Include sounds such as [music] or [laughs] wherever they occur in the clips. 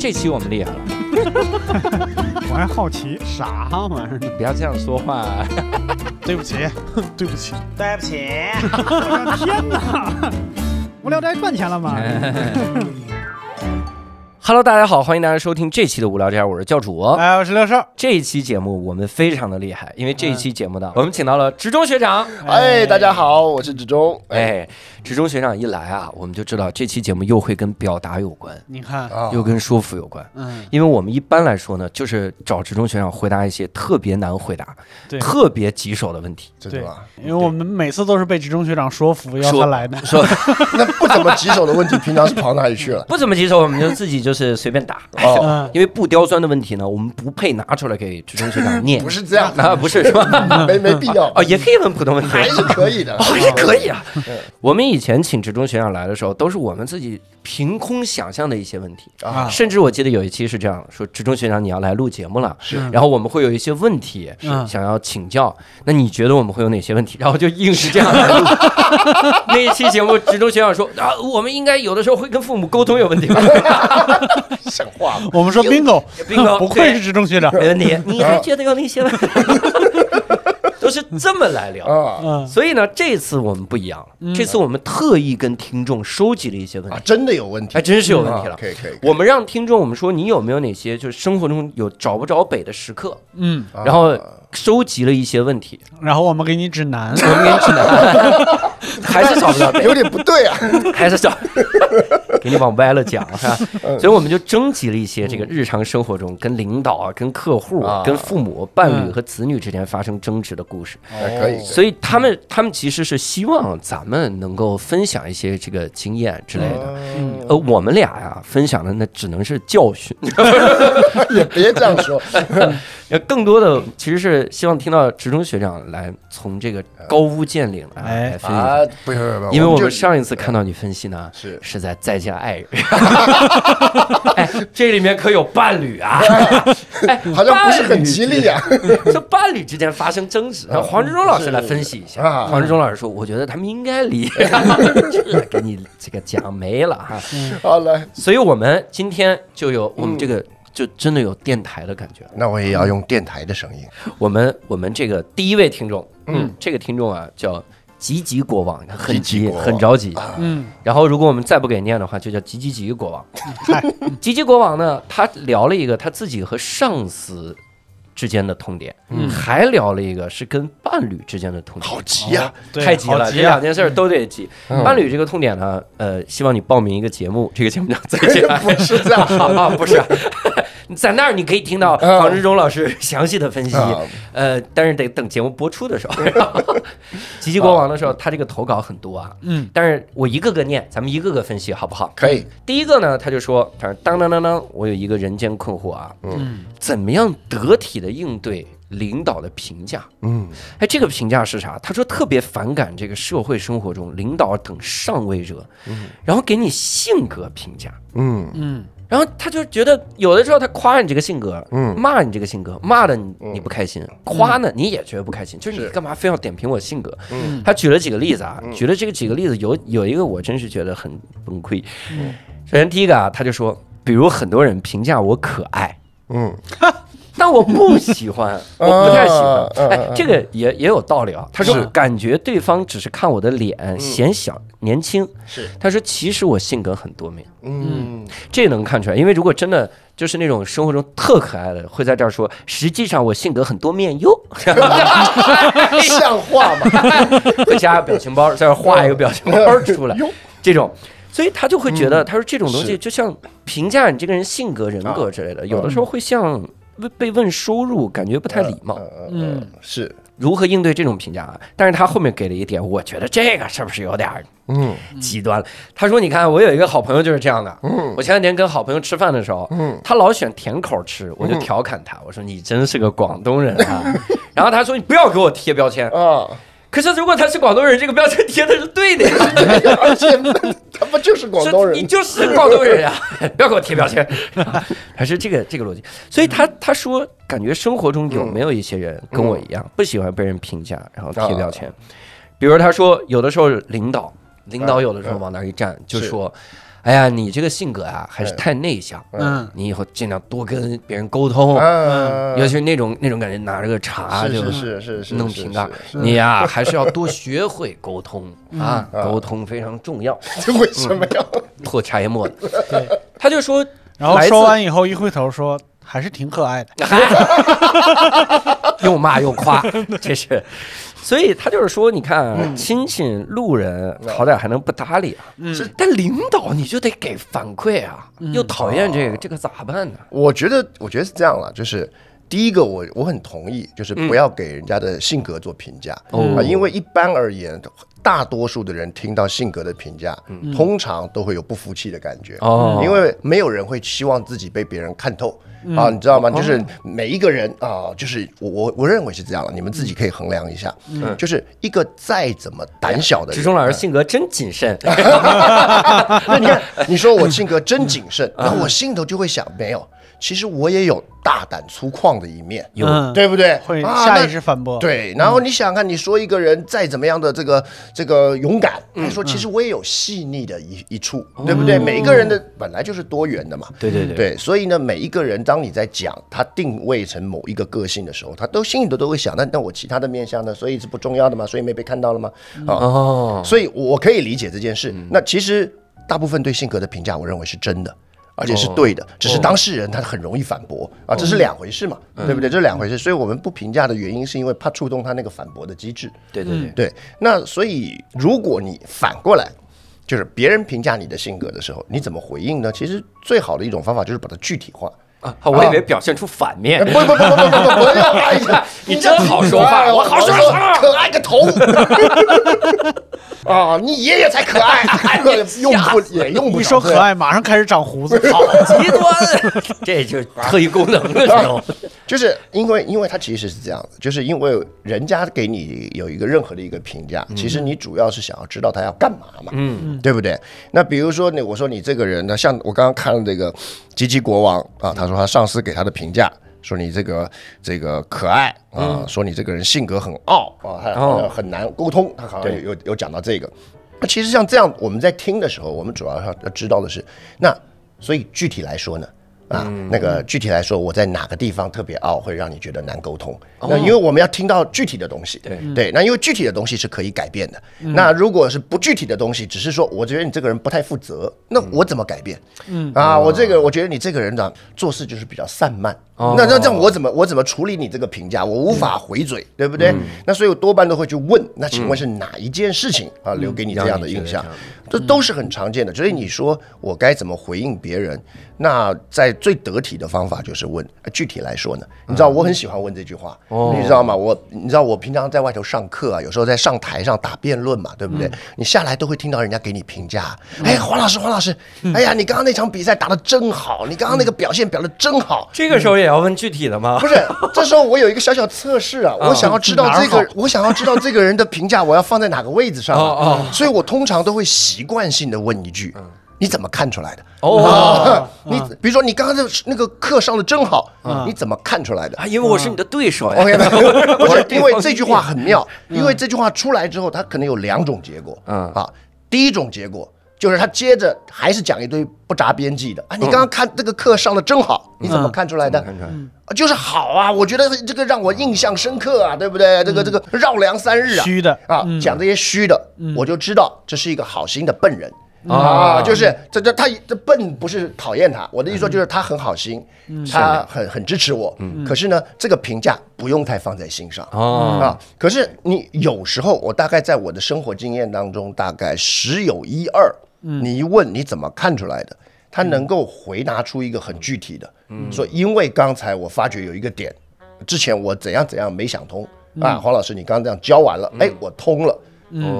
这期我们厉害了，[laughs] 我还好奇，啥玩意儿？不要这样说话。[laughs] [laughs] 对不起，对不起，对不起，我的天哪！无聊斋赚钱了吗？Hello，大家好，欢迎大家收听这期的无聊斋，我是教主。哎，我是六少，这一期节目我们非常的厉害，因为这一期节目呢，我们请到了职中学长。哎，大家好，我是职中。哎，哎，职中学长一来啊，我们就知道这期节目又会跟表达有关，你看，啊又跟说服有关。嗯，因为我们一般来说呢，就是找职中学长回答一些特别难回答、对特别棘手的问题。对真的吗？因为我们每次都是被职中学长说服要说他来的，说那不怎么棘手的问题，平常是跑哪里去了？[laughs] 不怎么棘手，我们就自己就是随便打。哦，[laughs] 嗯，因为不刁钻的问题呢，我们不配拿出来给职中学长念。[laughs] 不是这样，[laughs] 啊，不是是吧？没没必要哦，也可以问普通问题，还是可以的。哦，也可以啊。我们以前请职中学长来的时候，都是我们自己凭空想象的一些问题。啊，甚至我记得有一期是这样说：职中学长你要来录节目了，是然后我们会有一些问题嗯想要请教，那你觉得我们会有哪些问题？[laughs] 然后就硬是这样来录。[laughs] 那一期节目，职中学长说啊，我们应该有的时候会跟父母沟通有问题吧？[laughs] 像话吗？我们说 bingo，bingo，不愧是职中学长，没问题，你还觉得有那些问题？都是这么来聊。所以呢，这次我们不一样了，这次我们特意跟听众收集了一些问啊，题，真的有问题，还真是有问题了。啊可以可以，我们让听众，我们说你有没有哪些就是生活中有找不着北的时刻，嗯，啊然后收集了一些问题，然后我们给你指南，我们给你指南，[laughs] 还是找不着。北，[laughs] 有点不对啊。[laughs] 还是找，给你往歪了讲是吧？所以我们就征集了一些这个日常生活中跟领导啊、跟客户、啊跟父母、伴侣嗯和子女之间发生争执的故事。哎可以，所以他们他们其实是希望咱们能够分享一些这个经验之类的。嗯。呃，我们俩呀分享的那只能是教训，也别这样说，呃，更多的其实是希望听到职中学长来从这个高屋建瓴来分析。啊，不是不是，因为我们上一次看到你分析呢，是是在再见爱人，[laughs] 哎，这里面可有伴侣啊，[laughs] 哎，好像不是很吉利啊。伴侣之间，[laughs] 说伴侣之间发生争执，让黄志忠老师来分析一下。啊黄志忠老师说，我觉得他们应该离，这给你这个讲没了哈。好来，所以我们今天就有我们这个。就真的有电台的感觉。那我也要用电台的声音。我们我们这个第一位听众，嗯，这个听众啊叫吉吉国王，很急吉吉很着急。嗯，然后如果我们再不给念的话，就叫吉吉吉国王。吉吉国王呢，他聊了一个他自己和上司之间的痛点，嗯还聊了一个是跟伴侣之间的痛点。好急呀！对太急了，这好急啊两件事儿都得急。嗯伴侣这个痛点呢，呃，希望你报名一个节目，这个节目叫《再见》。[laughs] 不是这样 [laughs] 说啊，不是，在那儿你可以听到嗯。黄志忠老师详细的分析，啊呃，但是得等节目播出的时候。吉吉国王的时候，他这个投稿很多啊，嗯，但是我一个个念，咱们一个个分析好不好？可以，第一个呢，他就说，他说当当当当，我有一个人间困惑啊，嗯，怎么样得体的应对领导的评价？嗯。哎，这个评价是啥？他说特别反感这个社会生活中领导等上位者，嗯。然后给你性格评价。嗯。嗯，然后他就觉得有的时候他夸你这个性格，嗯。骂你这个性格，骂的你你不开心，夸呢你也觉得不开心，就是你干嘛非要点评我性格？嗯。他举了几个例子啊，举了这个几个例子，有有一个我真是觉得很崩溃。首先第一个啊，他就说，比如很多人评价我可爱，嗯，[laughs] 但我不喜欢，[laughs] 我不太喜欢。嗯哎，这个也也有道理啊。他说感觉对方只是看我的脸显小年轻，是，他说其实我性格很多面。嗯。这能看出来，因为如果真的就是那种生活中特可爱的，会在这儿说，实际上我性格很多面哟，[laughs] 像话吗？会加个表情包，在这儿画一个表情包出来，这种。所以他就会觉得，他说这种东西就像评价你这个人性格、人格之类的，有的时候会像被被问收入，感觉不太礼貌。嗯，是，如何应对这种评价啊？但是他后面给了一点，我觉得这个是不是有点儿嗯极端了？他说：“你看，我有一个好朋友就是这样的。嗯我前两天跟好朋友吃饭的时候，嗯他老选甜口吃，我就调侃他，我说你真是个广东人啊。[laughs] 然后他说：你不要给我贴标签。啊，可是如果他是广东人，这个标签贴的是对的呀。[laughs] 而且他不就是广东人？你就是广东人呀，[laughs] 不要给我贴标签。[laughs] 还是这个这个逻辑。所以他他说，感觉生活中有没有一些人跟我一样，不喜欢被人评价，然后贴标签？比如他说，有的时候领导领导有的时候往那儿一站，就是说。哎呀，你这个性格啊，还是太内向，嗯，你以后尽量多跟别人沟通，嗯尤其是那种那种感觉，拿着个茶是就是是是是是弄瓶盖，你呀还是要多学会沟通啊，嗯沟通非常重要。这 [laughs] 为什么要？破茶叶沫子，对。他就说，然后说完以后，一回头说还是挺可爱的。[laughs] 又骂又夸，这是，所以他就是说，你看亲戚路人好歹还能不搭理啊，但领导你就得给反馈啊，又讨厌这个，这个咋办呢？我觉得，我觉得是这样了，就是第一个我，我很同意，就是不要给人家的性格做评价、哦。啊，因为一般而言，大多数的人听到性格的评价，通常都会有不服气的感觉。哦。因为没有人会希望自己被别人看透。啊，你知道吗？就是每一个人啊，就是我我我认为是这样了，你们自己可以衡量一下。就是一个再怎么胆小的人，志忠老师性格真谨慎 [laughs] [laughs] 那你看，你说我性格真谨慎，然后我心头就会想，没有，其实我也有大胆粗犷的一面，有嗯对不对？会啊下意识反驳。，对，然后你想想看，你说一个人再怎么样的这个这个勇敢，他说其实我也有细腻的一一处，对不对？每一个人的本来就是多元的嘛。对对对，对，所以呢，每一个人当你在讲他定位成某一个个性的时候，他都心里头都会想，那那我其他的面相呢？所以是不重要的嘛？所以没被看到了吗？啊，哦，所以我可以理解这件事。那其实大部分对性格的评价，我认为是真的。而且是对的，只是当事人他很容易反驳啊，这是两回事嘛，对不对？这是两回事，所以我们不评价的原因，是因为怕触动他那个反驳的机制。对对对，对，那所以如果你反过来，就是别人评价你的性格的时候，你怎么回应呢？其实最好的一种方法就是把它具体化。啊，我以为表现出反面不，不不不不不不要！哎呀，你真好说话我好说话可爱个头！啊，你爷爷才可爱，用不也用不一说可爱，马上开始长胡子。好极端，这就特异功能，就是因为，因为他其实是这样的，就是因为人家给你有一个任何的一个评价，其实你主要是想要知道他要干嘛嘛，嗯，对不对？那比如说你，我说你这个人呢，像我刚刚看了这个吉吉国王啊，他说他上司给他的评价。说你这个这个可爱啊，说你这个人性格很傲啊，还哦很难沟通，他好像有有有讲到这个。那其实像这样，我们在听的时候，我们主要要要知道的是，那所以具体来说呢，啊，那个具体来说，我在哪个地方特别傲，会让你觉得难沟通？那因为我们要听到具体的东西，对对，那因为具体的东西是可以改变的。那如果是不具体的东西，只是说我觉得你这个人不太负责，那我怎么改变？嗯啊，我这个我觉得你这个人呢，做事就是比较散漫。那那这样我怎么我怎么处理你这个评价？我无法回嘴，对不对？那所以我多半都会去问，那请问是哪一件事情啊留给你这样的印象？这都是很常见的。所以你说我该怎么回应别人？那在最得体的方法就是问，呃具体来说呢？你知道我很喜欢问这句话，你知道吗？我你知道我平常在外头上课啊，有时候在上台上打辩论嘛，对不对？你下来都会听到人家给你评价，哎，黄老师，黄老师，哎呀，你刚刚那场比赛打得真好，你刚刚那个表现表得真好。这个时候也要问具体的吗不？是，这时候我有一个小小测试啊，[laughs] 我想要知道这个 [laughs] 我想要知道这个人的评价，我要放在哪个位置上哦啊？所以我通常都会习惯性的问一句：你怎么看出来的？哦，[laughs] 啊，你比如说你刚刚的那个课上的真好，你怎么看出来的啊，因为我是你的对手呀。？OK，不是因为这句话很妙，因为这句话出来之后，它可能有两种结果。嗯啊，第一种结果就是他接着还是讲一堆不着边际的。啊，你刚刚看这个课上的真好，你怎么看出来的？就是好啊，我觉得这个让我印象深刻啊，对不对？这个这个绕梁三日啊，虚的。啊，讲这些虚的，我就知道这是一个好心的笨人。啊啊，就是这这他这笨不是讨厌他，我的意思说就是他很好心，他很很支持我。可是呢，这个评价不用太放在心上哦啊。可是你有时候，我大概在我的生活经验当中，大概十有一二，你一问你怎么看出来的，他能够回答出一个很具体的，说因为刚才我发觉有一个点，之前我怎样怎样没想通啊，黄老师你刚刚这样教完了，哎，我通了，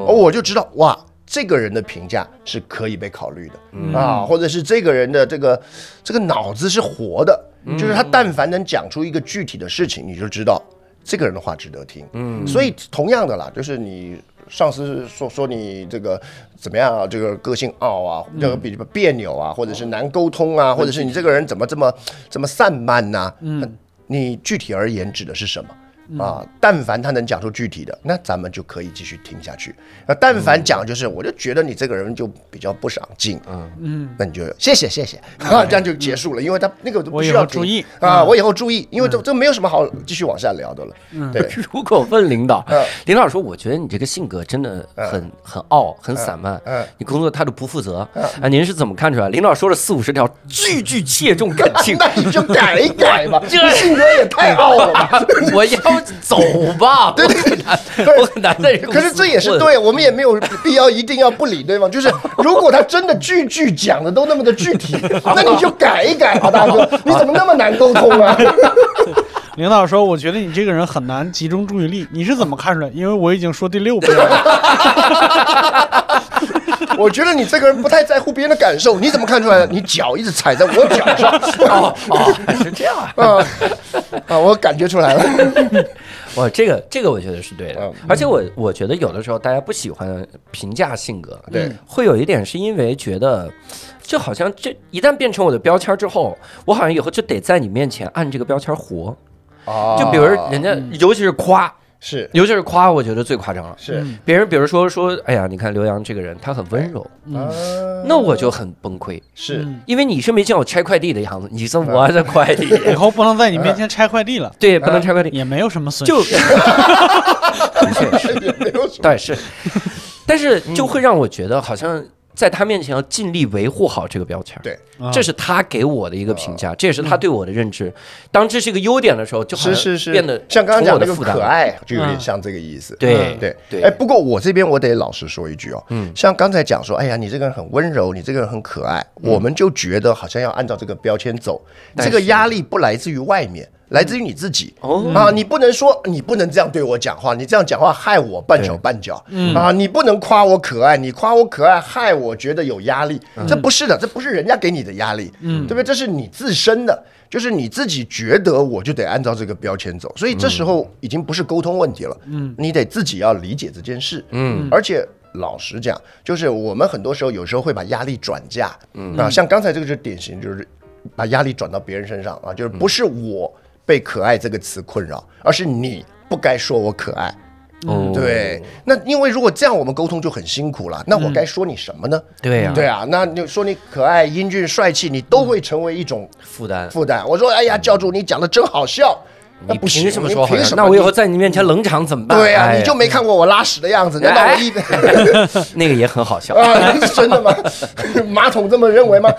哦，我就知道哇。这个人的评价是可以被考虑的、啊，或者是这个人的这个这个脑子是活的，就是他但凡能讲出一个具体的事情，你就知道这个人的话值得听。嗯，所以同样的啦，就是你上司说说你这个怎么样啊，这个个性傲啊，这个比别扭啊，或者是难沟通啊，或者是你这个人怎么这么这么散漫呐、嗯，你具体而言指的是什么？啊，但凡他能讲出具体的，那咱们就可以继续听下去。那但凡讲就是，我就觉得你这个人就比较不上进，嗯。嗯，那你就谢谢谢谢。啊，这样就结束了，因为他那个都不我需要注意。啊，我以后注意，因为这这没有什么好继续往下聊的了。对，[laughs] 如果问领导嗯，领导说：“我觉得你这个性格真的很很傲，很散漫嗯，你工作态度不负责啊，您是怎么看出来？”领导说了四五十条，句句切中感情。[laughs] 那你就改一改吧，[laughs] 这性格也太傲了吧。我要走吧，对 [laughs] 对对，我很难在这个公司可是这也是对，我们也没有必要一定要不理对方。就是 [laughs] 如果他真的句句讲的都那么的具体，[laughs] 那你就改一改吧，大哥，你怎么那么难沟通啊？领导说：“我觉得你这个人很难集中注意力，你是怎么看出来？因为我已经说第六遍了。[laughs] 我觉得你这个人不太在乎别人的感受，你怎么看出来的？你脚一直踩在我脚上，哦 [laughs] 哦，[laughs] 是这样啊。啊啊，我感觉出来了。哇，这个这个我觉得是对的嗯，而且我我觉得有的时候大家不喜欢评价性格，对，会有一点是因为觉得，就好像这一旦变成我的标签之后，我好像以后就得在你面前按这个标签活。啊就比如人家，尤其是夸，是。尤其是夸，我觉得最夸张了。是。别人比如说说，哎呀，你看刘洋这个人，他很温柔，嗯，那我就很崩溃，是。因为你是没见我拆快递的样子，你是我的快递，[laughs] 以后不能在你面前拆快递了，[laughs] 对，不能拆快递，也没有什么损就失。的确是，也没有什么。对是，但是就会让我觉得好像在他面前要尽力维护好这个标签。对，啊这是他给我的一个评价，这也是他对我的认知。当这是一个优点的时候，就好像是是是，变得像刚刚讲的负担了。可爱，就有点像这个意思。对对对哎，不过我这边我得老实说一句哦，嗯像刚才讲说，哎呀，你这个人很温柔，你这个人很可爱，我们就觉得好像要按照这个标签走，这个压力不来自于外面。来自于你自己。哦。啊！你不能说你不能这样对我讲话，你这样讲话害我半手半脚。啊！你不能夸我可爱，你夸我可爱害我觉得有压力，这不是的，这不是人家给你的压力，对不对？这是你自身的，就是你自己觉得我就得按照这个标签走，所以这时候已经不是沟通问题了，嗯，你得自己要理解这件事，嗯，而且。老实讲，就是我们很多时候有时候会把压力转嫁，嗯。啊，像刚才这个就是典型，就是把压力转到别人身上啊，就是不是我被“可爱”这个词困扰，而是你不该说我可爱。嗯，对，那因为如果这样我们沟通就很辛苦了，那我该说你什么呢？对呀，对啊，那你说你可爱、英俊、帅气，你都会成为一种负担。负担。我说，哎呀，教主你讲的真好笑，那你不行，凭什么说凭什么？那我以后在你面前冷场怎么办？对啊，哎你就没看过我拉屎的样子？难道我一 [laughs] 那个也很好笑。啊，[laughs] 真的吗？[laughs] 马桶这么认为吗？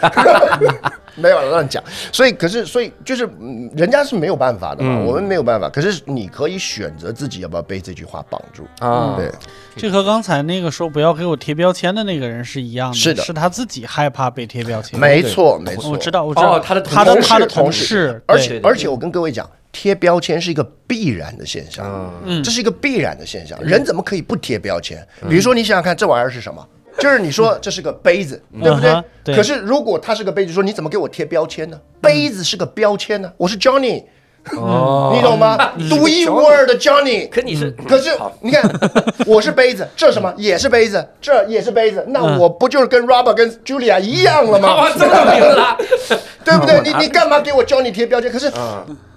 没有乱讲，所以可是所以就是嗯人家是没有办法的嘛，我们没有办法。可是你可以选择自己要不要被这句话绑住啊对，这和刚才那个说不要给我贴标签的那个人是一样的，是的是他自己害怕被贴标签。没错没错，我知道，我知道，哦他的他同事的他的同事而且而且我跟各位讲，贴标签是一个必然的现象，嗯这是一个必然的现象。人怎么可以不贴标签？比如说，你想想看，这玩意儿是什么？就是你说这是个杯子，对不对嗯？对可是如果它是个杯子，说你怎么给我贴标签呢？杯子是个标签呢，我是 Johnny，哦 [laughs] 你懂吗？独一无二的 Johnny。可你是，可是你看，[laughs] 我是杯子，这什么也是杯子，这也是杯子，那嗯我不就是跟 Robert 跟 Julia 一样了吗？哇，这么明了，[laughs] 对不对？你你干嘛给我教你贴标签？可是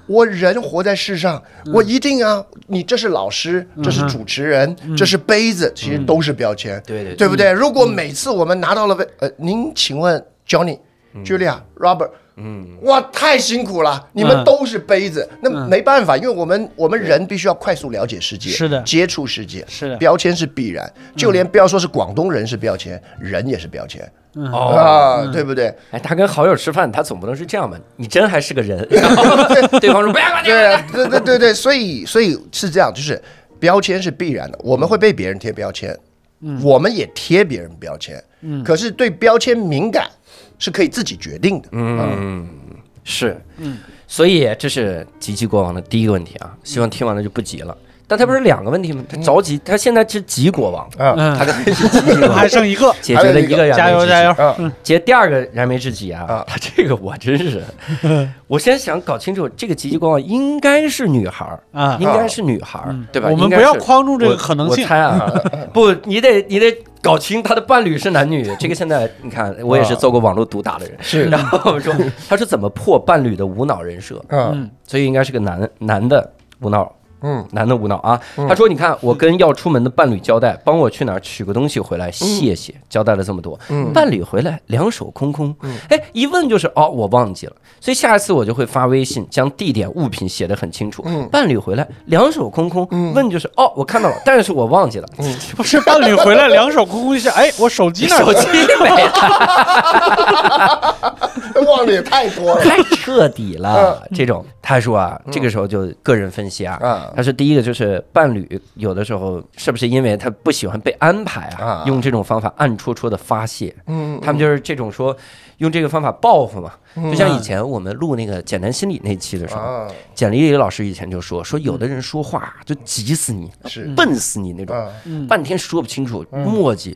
我人活在世上，我一定啊，你这是老师，这是主持人，这是杯子，其实都是标签，对对对。对不对？如果每次我们拿到了杯，呃，您请问 Johnny、Julia、Robert。嗯，哇，太辛苦了！你们嗯都是杯子，那没办法，因为我们我们人必须要快速了解世界，是的。接触世界，是的。标签是必然，就连不要说是广东人是标签，人也是标签。哦，啊，对不对？哎，他跟好友吃饭，他总不能是这样吧？你真还是个人，[laughs] 然后对方说不要管你，对啊，对对对对，所以所以是这样，就是标签是必然的，我们会被别人贴标签，我们也贴别人标签，嗯。可是对标签敏感是可以自己决定的，嗯，是，嗯，所以这是吉吉国王的第一个问题啊，希望听完了就不急了。但他不是两个问题吗？他着急，他现在是急国王，啊嗯他，跟是急国王还剩一个，解决了一个燃眉之急加油加油！啊，接第二个燃眉之急啊啊，[laughs] 他这个我真是，[laughs] 我先想搞清楚，这个吉吉国王应该是女孩儿啊应该是女孩儿，对吧？我们不要框住这个可能性我猜啊，[laughs] 不，你得你得搞清他的伴侣是男女。这个现在你看，我也是做过网络毒打的人，是然后我们说他是怎么破伴侣的无脑人设，嗯嗯所以应该是个男男的无脑嗯，男的无脑啊。他说：“你看，我跟要出门的伴侣交代，帮我去哪儿取个东西回来，谢谢。交代了这么多，伴侣回来两手空空，哎，一问就是哦，我忘记了。所以下一次我就会发微信，将地点、物品写得很清楚。伴侣回来两手空空，问就是哦，我看到了，但是我忘记了。不是伴侣回来两手空空一下，哎，我手机呢？手机没了，[laughs] 忘的也太多了。太彻底了。这种他说啊，这个时候就个人分析啊。”他说：“第一个就是伴侣，有的时候是不是因为他不喜欢被安排啊？用这种方法暗戳戳的发泄。嗯，他们就是这种说，用这个方法报复嘛。就像以前我们录那个简单心理那期的时候，简历老师以前就说说，有的人说话就急死你，是笨死你那种，半天说不清楚，磨叽，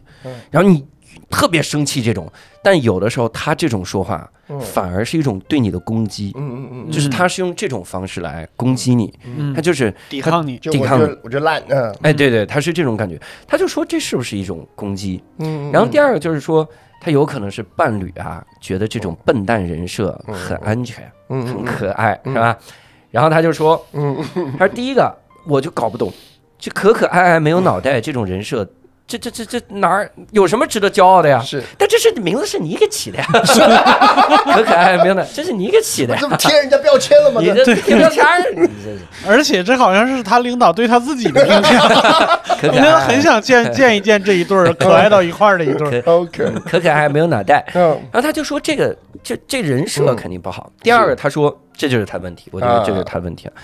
然后你。”特别生气这种，但有的时候他这种说话，反而是一种对你的攻击。嗯嗯嗯，就是他是用这种方式来攻击你，他就是抵抗你，抵抗你，我就烂。嗯，哎，对对，他是这种感觉，他就说这是不是一种攻击？嗯，然后第二个就是说，他有可能是伴侣啊，觉得这种笨蛋人设很安全，很可爱，是吧？然后他就说，嗯，他说第一个我就搞不懂，就可可爱爱没有脑袋这种人设。这这这这哪儿有什么值得骄傲的呀？是，但这是名字是你给起的呀，[laughs] 可可爱没有呢，这是你给起的，这不贴人家标签了吗？[laughs] 你这贴标签儿，而且这好像是他领导对他自己的评价，可可爱，很想见 [laughs] 见一见这一对儿可爱到一块儿的一对儿。OK，可可爱没有脑袋，然后他就说这个这这人设肯定不好。第二个他说这就是他问题，我觉得这就是他问题了。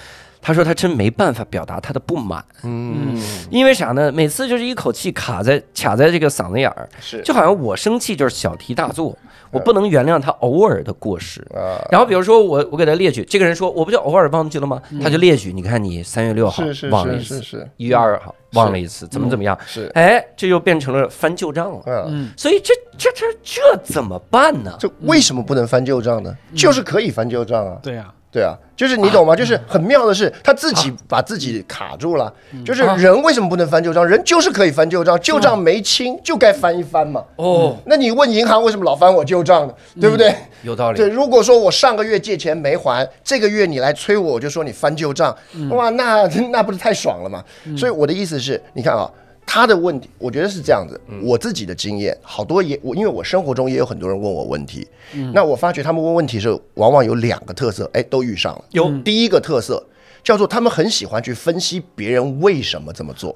他说他真没办法表达他的不满，嗯，因为啥呢？每次就是一口气卡在卡在这个嗓子眼儿，是就好像我生气就是小题大做，我不能原谅他偶尔的过失啊。然后比如说我我给他列举，这个人说我不就偶尔忘记了吗？他就列举，你看你三月六号忘了一次，一月二号忘了一次，怎么怎么样？是哎，这就变成了翻旧账了。嗯，所以这这这这怎么办呢？这为什么不能翻旧账呢？就是可以翻旧账啊。对呀。对啊，就是你懂吗？就是很妙的是，他自己把自己卡住了。就是人为什么不能翻旧账？人就是可以翻旧账，旧账没清就该翻一翻嘛。哦，那你问银行为什么老翻我旧账呢？对不对？有道理。对，如果说我上个月借钱没还，这个月你来催我，我就说你翻旧账，哇，那那不是太爽了吗？所以我的意思是，你看啊。他的问题，我觉得是这样子。我自己的经验，好多也我，因为我生活中也有很多人问我问题。那我发觉他们问问题时，往往有两个特色，哎，都遇上了。有第一个特色。叫做他们很喜欢去分析别人为什么这么做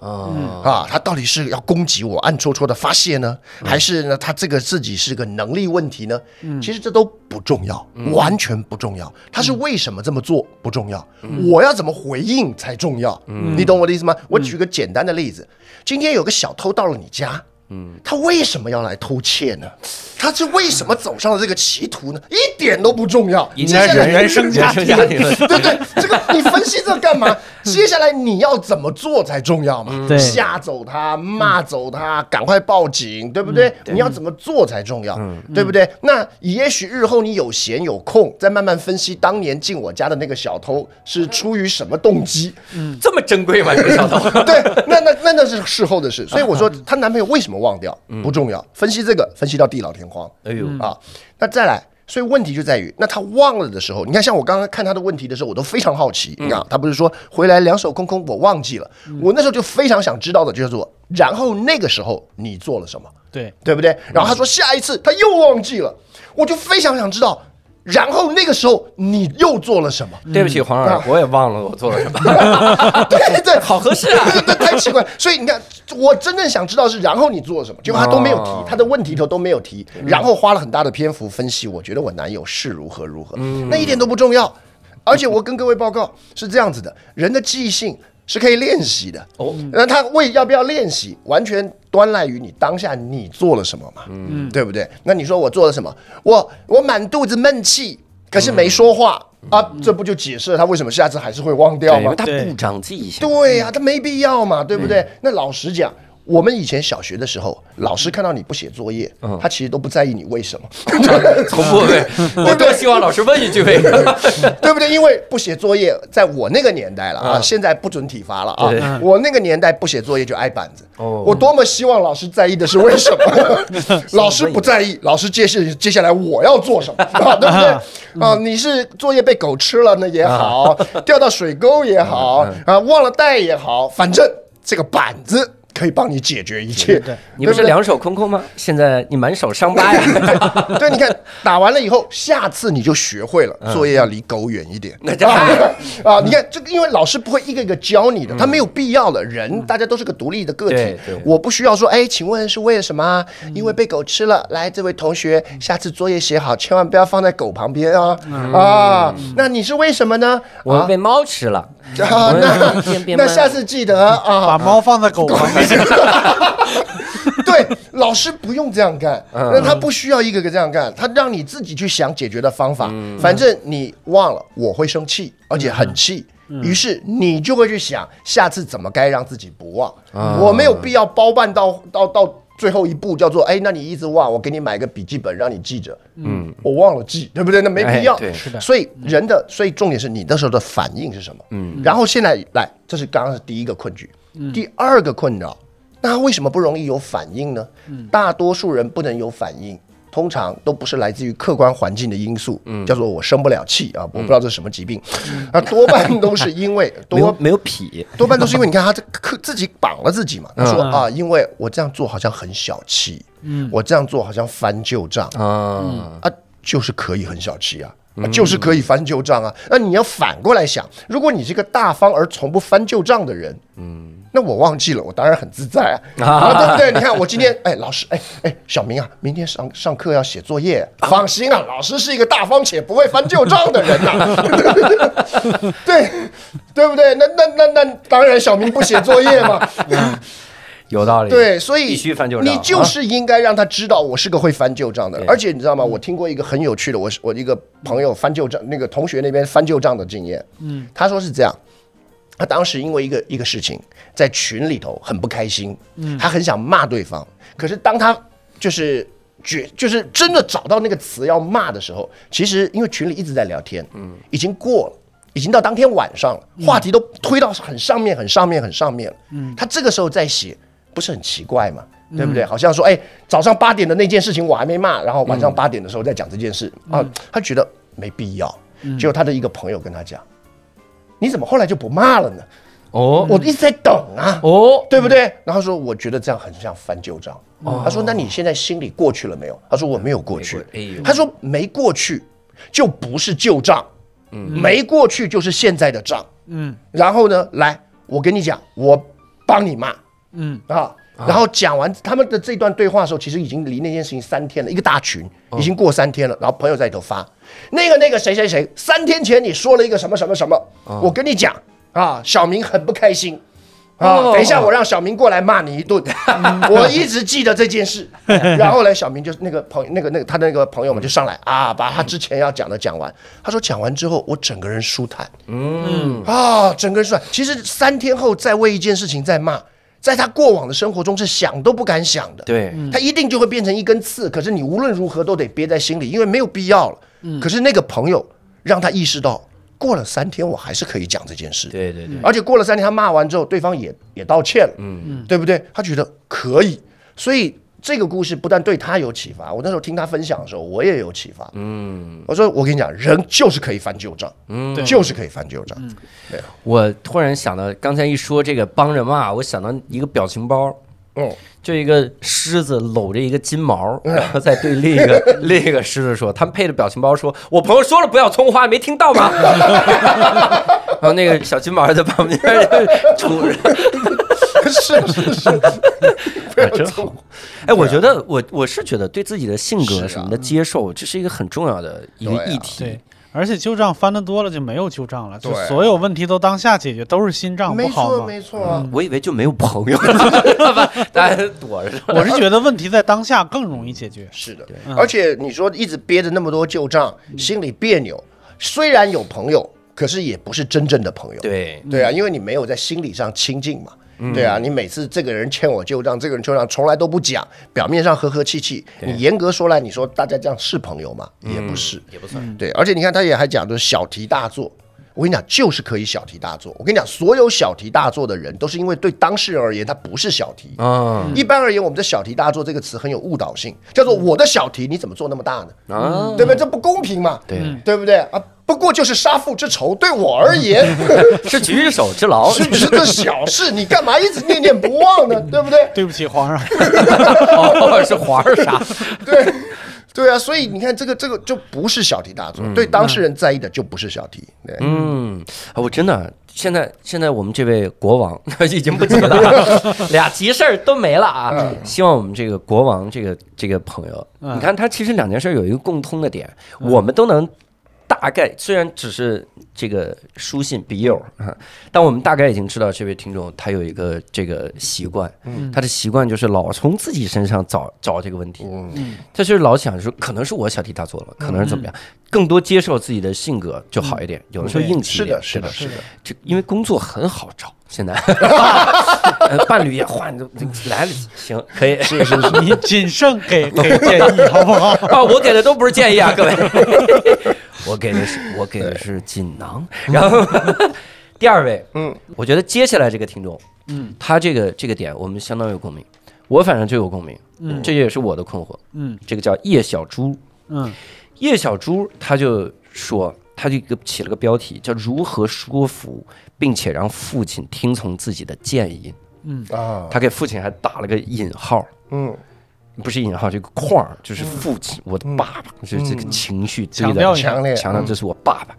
啊，他到底是要攻击我暗戳戳的发泄呢，还是呢他这个自己是个能力问题呢？其实这都不重要，完全不重要。他是为什么这么做不重要，我要怎么回应才重要。你懂我的意思吗？我举个简单的例子，今天有个小偷到了你家。嗯，他为什么要来偷窃呢？他是为什么走上了这个歧途呢？一点都不重要。应该是原生家庭，[laughs] 对对，[laughs] 这个你分析这干嘛？接下来你要怎么做才重要嘛？吓走他，骂走他，赶快报警，对不对？你要怎么做才重要？对不对？那也许日后你有闲有空，再慢慢分析当年进我家的那个小偷是出于什么动机？嗯，这么珍贵吗？这个小偷？[laughs] 对，那那那那是事后的事。所以我说，她男朋友为什么忘掉？不重要。分析这个，分析到地老天荒。哎呦啊！那再来。所以问题就在于，那他忘了的时候，你看，像我刚刚看他的问题的时候，我都非常好奇。你看，他不是说回来两手空空，我忘记了。我那时候就非常想知道的，就是做，然后那个时候你做了什么？对，对不对？然后他说下一次他又忘记了，我就非常想知道。然后那个时候你又做了什么？对不起，黄老师，我也忘了我做了什么。对 [laughs] 对，[laughs] 好合适啊！对，太奇怪。所以你看，我真正想知道是然后你做了什么，结果他都没有提，他的问题头都没有提，然后花了很大的篇幅分析。我觉得我男友是如何如何，那一点都不重要。而且我跟各位报告是这样子的，人的记性。是可以练习的哦，那他为要不要练习，完全端赖于你当下你做了什么嘛，嗯，对不对？那你说我做了什么？我我满肚子闷气，可是没说话啊，这不就解释了他为什么下次还是会忘掉吗？他不长记性。对呀，他没必要嘛，对不对？那老实讲，我们以前小学的时候，老师看到你不写作业，他其实都不在意你为什么，从不会。我多希望老师问一句为什么，[laughs] 对不对？因为不写作业，在我那个年代了啊，现在不准体罚了啊。我那个年代不写作业就挨板子。我多么希望老师在意的是为什么？[laughs] 老师不在意，老师接下接下来我要做什么，啊 [laughs] 对不对？啊，你是作业被狗吃了那也好，掉到水沟也好，啊，忘了带也好，反正这个板子。可以帮你解决一切。对，你不是两手空空吗？现在你满手伤疤呀。[laughs] 对，你看打完了以后，下次你就学会了，作业要离狗远一点。那这啊，你看这个，因为老师不会一个一个教你的，他没有必要的。人大家都是个独立的个体，我不需要说，哎，请问是为了什么？因为被狗吃了。来，这位同学，下次作业写好，千万不要放在狗旁边啊啊！那你是为什么呢？我被猫吃了。啊，那那下次记得啊，把猫放在狗旁边。[laughs] 对，老师不用这样干，那他不需要一个个这样干，他让你自己去想解决的方法。反正你忘了，我会生气，而且很气。于是你就会去想，下次怎么该让自己不忘。我没有必要包办到到到。最后一步叫做哎，那你一直忘，我给你买个笔记本让你记着。嗯，我忘了记，对不对？那没必要。对，是的。所以人的，所以重点是你那时候的反应是什么？嗯。然后现在来，这是刚刚是第一个困局。嗯。第二个困扰，那为什么不容易有反应呢？嗯。大多数人不能有反应。通常都不是来自于客观环境的因素，叫做我生不了气啊，我不知道这是什么疾病，啊，多半都是因为 [laughs] 多没有脾，多半都是因为你看他这克自己绑了自己嘛，他说啊，因为我这样做好像很小气，嗯，我这样做好像翻旧账啊，啊，就是可以很小气啊。就是可以翻旧账啊！那你要反过来想，如果你是个大方而从不翻旧账的人，嗯，那我忘记了，我当然很自在啊，[laughs] 对不对？你看我今天，哎，老师，哎哎，小明啊，明天上上课要写作业，放心啊，老师是一个大方且不会翻旧账的人呐，[laughs] 对对不对？那那那那当然，小明不写作业嘛。[laughs] 有道理，对，所以必须翻旧账。你就是应该让他知道我是个会翻旧账的，而且你知道吗？我听过一个很有趣的，我是我一个朋友翻旧账，那个同学那边翻旧账的经验。嗯，他说是这样，他当时因为一个一个事情在群里头很不开心，嗯，他很想骂对方，可是当他就是觉就是真的找到那个词要骂的时候，其实因为群里一直在聊天，嗯，已经过了，已经到当天晚上了，话题都推到很上面、很上面、很上面了，嗯，他这个时候在写。不是很奇怪嘛？对不对？好像说，哎，早上八点的那件事情我还没骂，然后晚上八点的时候再讲这件事啊，他觉得没必要。结果他的一个朋友跟他讲：“你怎么后来就不骂了呢？”哦，我一直在等啊，哦，对不对？然后说，我觉得这样很像翻旧账。他说：“那你现在心里过去了没有？”他说：“我没有过去。”他说：“没过去就不是旧账，嗯没过去就是现在的账。”嗯，然后呢，来，我跟你讲，我帮你骂。嗯啊，然后讲完他们的这段对话的时候，其实已经离那件事情三天了，一个大群已经过三天了。然后朋友在里头发，那个那个谁谁谁，三天前你说了一个什么什么什么，我跟你讲啊，小明很不开心啊，等一下我让小明过来骂你一顿，[laughs] 我一直记得这件事。[laughs] 然后呢，小明就那个朋那个那个他的那个朋友们就上来啊，把他之前要讲的讲完。他说讲完之后，我整个人舒坦，嗯啊，整个人舒坦。其实三天后再为一件事情再骂。在他过往的生活中是想都不敢想的，对，他一定就会变成一根刺。可是你无论如何都得憋在心里，因为没有必要了。嗯，可是那个朋友让他意识到，过了三天我还是可以讲这件事。对对对，而且过了三天他骂完之后，对方也也道歉了。嗯嗯，对不对？他觉得可以，所以。这个故事不但对他有启发，我那时候听他分享的时候，我也有启发。嗯，我说我跟你讲，人就是可以翻旧账，嗯，就是可以翻旧账。对，我突然想到，刚才一说这个帮人骂，我想到一个表情包，嗯，就一个狮子搂着一个金毛，然后再对另一个 [laughs] 另一个狮子说，他们配的表情包说：“我朋友说了不要葱花，没听到吗？” [laughs] 然后那个小金毛在旁边杵着。是是是，[laughs] 真好。哎，我觉得我我是觉得对自己的性格什么的接受，这是一个很重要的一个议题。对，而且旧账翻的多了就没有旧账了，就所有问题都当下解决，都是新账，不好吗？没错，没错。我以为就没有朋友，[laughs] 大家躲着。我是觉得问题在当下更容易解决。是的，而且你说一直憋着那么多旧账，心里别扭。虽然有朋友，可是也不是真正的朋友。对对啊，因为你没有在心理上亲近嘛。对啊，你每次这个人欠我旧账，这个人旧账从来都不讲，表面上和和气气，你严格说来，你说大家这样是朋友吗？也不是，也不算。对，而且你看，他也还讲，就是小题大做。我跟你讲，就是可以小题大做。我跟你讲，所有小题大做的人，都是因为对当事人而言，他不是小题。啊，一般而言，我们的小题大做这个词很有误导性，叫做我的小题，你怎么做那么大呢？啊，对不对？这不公平嘛？对，对不对？啊，不过就是杀父之仇，对我而言 [laughs] 是举手之劳，[laughs] 是是这小事，你干嘛一直念念不忘呢？对不对？对不起，皇上，[laughs] 是皇上杀，对。对啊，所以你看，这个这个就不是小题大做，对当事人在意的就不是小题。嗯，我真的现在现在我们这位国王 [laughs] 已经不急了，[laughs] 俩急事儿都没了啊！希望我们这个国王这个这个朋友，你看他其实两件事有一个共通的点，我们都能。大概虽然只是这个书信笔友啊，但我们大概已经知道这位听众他有一个这个习惯，他的习惯就是老从自己身上找找这个问题，他就是老想说可能是我小题大做了，可能是怎么样，更多接受自己的性格就好一点，有的时候硬气一点，是的，是的，就因为工作很好找，现在。[laughs] 伴侣也换来了，行，可以，是是是，你谨慎给给建议好不好？[laughs] 啊，我给的都不是建议啊，各位。我给的是 [laughs] 我给的是锦囊，然后 [laughs] 第二位，嗯，我觉得接下来这个听众，嗯，他这个这个点我们相当有共鸣，我反正就有共鸣，嗯，这也是我的困惑，嗯，这个叫叶小猪，嗯，叶小猪他就说，他就起了个标题叫如何说服并且让父亲听从自己的建议，嗯。啊，他给父亲还打了个引号，嗯。不是引号，这个框就是父亲，我的爸爸，就是这个情绪强调强烈，强调这是我爸爸。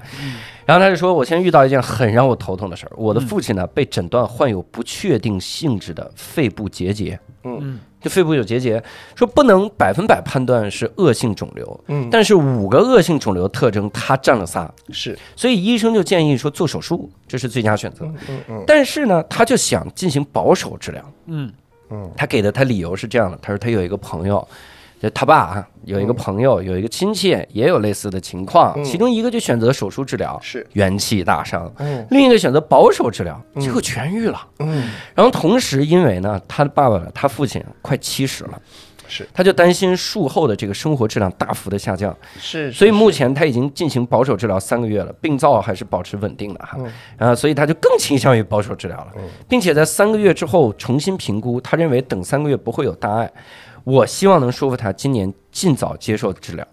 然后他就说，我现在遇到一件很让我头痛的事儿，我的父亲呢被诊断患有不确定性质的肺部结节，嗯，就肺部有结节，说不能百分百判断是恶性肿瘤，嗯，但是五个恶性肿瘤特征他占了仨，是，所以医生就建议说做手术，这是最佳选择，嗯嗯，但是呢，他就想进行保守治疗，嗯。嗯，他给的他理由是这样的，他说他有一个朋友，就他爸啊，有一个朋友，有一个亲戚也有类似的情况，其中一个就选择手术治疗，是。元气大伤，嗯，另一个选择保守治疗，结果痊愈了，嗯，然后同时因为呢，他的爸爸他父亲快七十了。是，他就担心术后的这个生活质量大幅的下降，是，所以目前他已经进行保守治疗三个月了，病灶还是保持稳定的哈，啊，所以他就更倾向于保守治疗了，并且在三个月之后重新评估，他认为等三个月不会有大碍，我希望能说服他今年尽早接受治疗，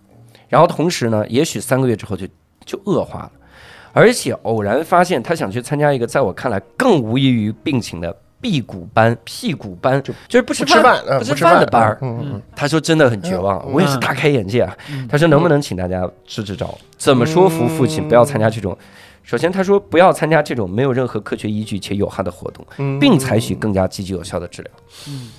然后同时呢，也许三个月之后就就恶化了，而且偶然发现他想去参加一个在我看来更无异于病情的。辟谷班，辟谷班就就是不吃饭，不吃饭的班儿。嗯他说真的很绝望，我也是大开眼界啊。他说能不能请大家支支招，怎么说服父亲不要参加这种？首先他说不要参加这种没有任何科学依据且有害的活动，并采取更加积极有效的治疗。嗯，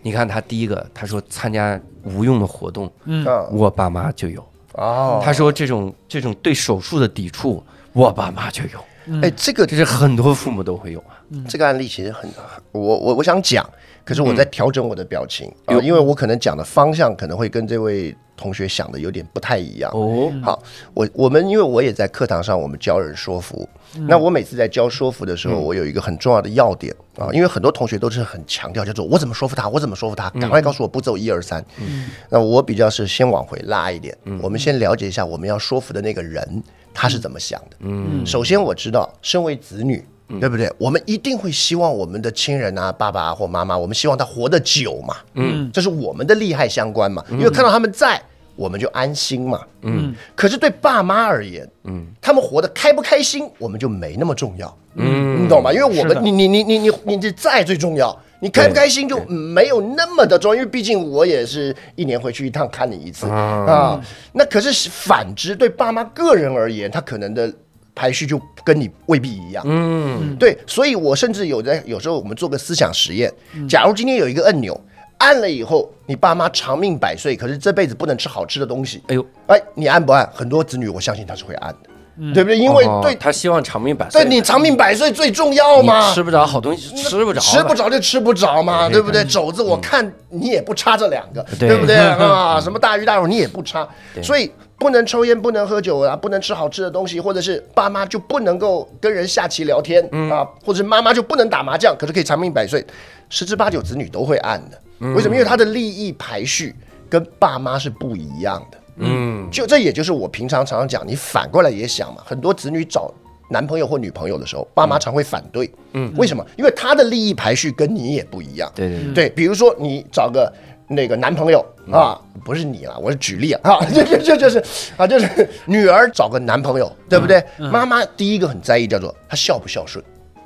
你看他第一个，他说参加无用的活动，嗯，我爸妈就有。哦，他说这种这种对手术的抵触，我爸妈就有。哎，这个就是很多父母都会有啊。这个案例其实很，我我我想讲，可是我在调整我的表情啊，因为我可能讲的方向可能会跟这位同学想的有点不太一样。哦，好，我我们因为我也在课堂上，我们教人说服。那我每次在教说服的时候，我有一个很重要的要点啊，因为很多同学都是很强调，叫做我怎么说服他，我怎么说服他，赶快告诉我步骤一二三。嗯，那我比较是先往回拉一点，我们先了解一下我们要说服的那个人。他是怎么想的？嗯，首先我知道，身为子女，对不对？我们一定会希望我们的亲人啊，爸爸或妈妈，我们希望他活得久嘛。嗯，这是我们的利害相关嘛。因为看到他们在，我们就安心嘛。嗯，可是对爸妈而言，嗯，他们活得开不开心，我们就没那么重要。嗯，你懂吗？因为我们，你你你你你你这在最重要。你开不开心就没有那么的重要，因为毕竟我也是一年回去一趟看你一次啊。那可是反之，对爸妈个人而言，他可能的排序就跟你未必一样。嗯，对，所以我甚至有在有时候我们做个思想实验，假如今天有一个按钮按了以后，你爸妈长命百岁，可是这辈子不能吃好吃的东西。哎呦，哎，你按不按？很多子女我相信他是会按的。对不对？因为对他希望长命百岁，对你长命百岁最重要嘛。吃不着好东西，吃不着，吃不着就吃不着嘛，对不对？肘子我看你也不差这两个，对不对 [laughs] 啊？什么大鱼大肉你也不差，所以不能抽烟，不能喝酒啊，不能吃好吃的东西，或者是爸妈就不能够跟人下棋聊天啊，或者是妈妈就不能打麻将，可是可以长命百岁，十之八九子女都会按的。为什么？因为他的利益排序跟爸妈是不一样的。嗯，就这也就是我平常常常讲，你反过来也想嘛，很多子女找男朋友或女朋友的时候，爸妈常会反对。嗯，为什么？因为他的利益排序跟你也不一样。对对对，比如说你找个那个男朋友啊，不是你了，我是举例啊，[laughs] 就就就就是啊，就是女儿找个男朋友，对不对？妈妈第一个很在意叫做他孝不孝顺。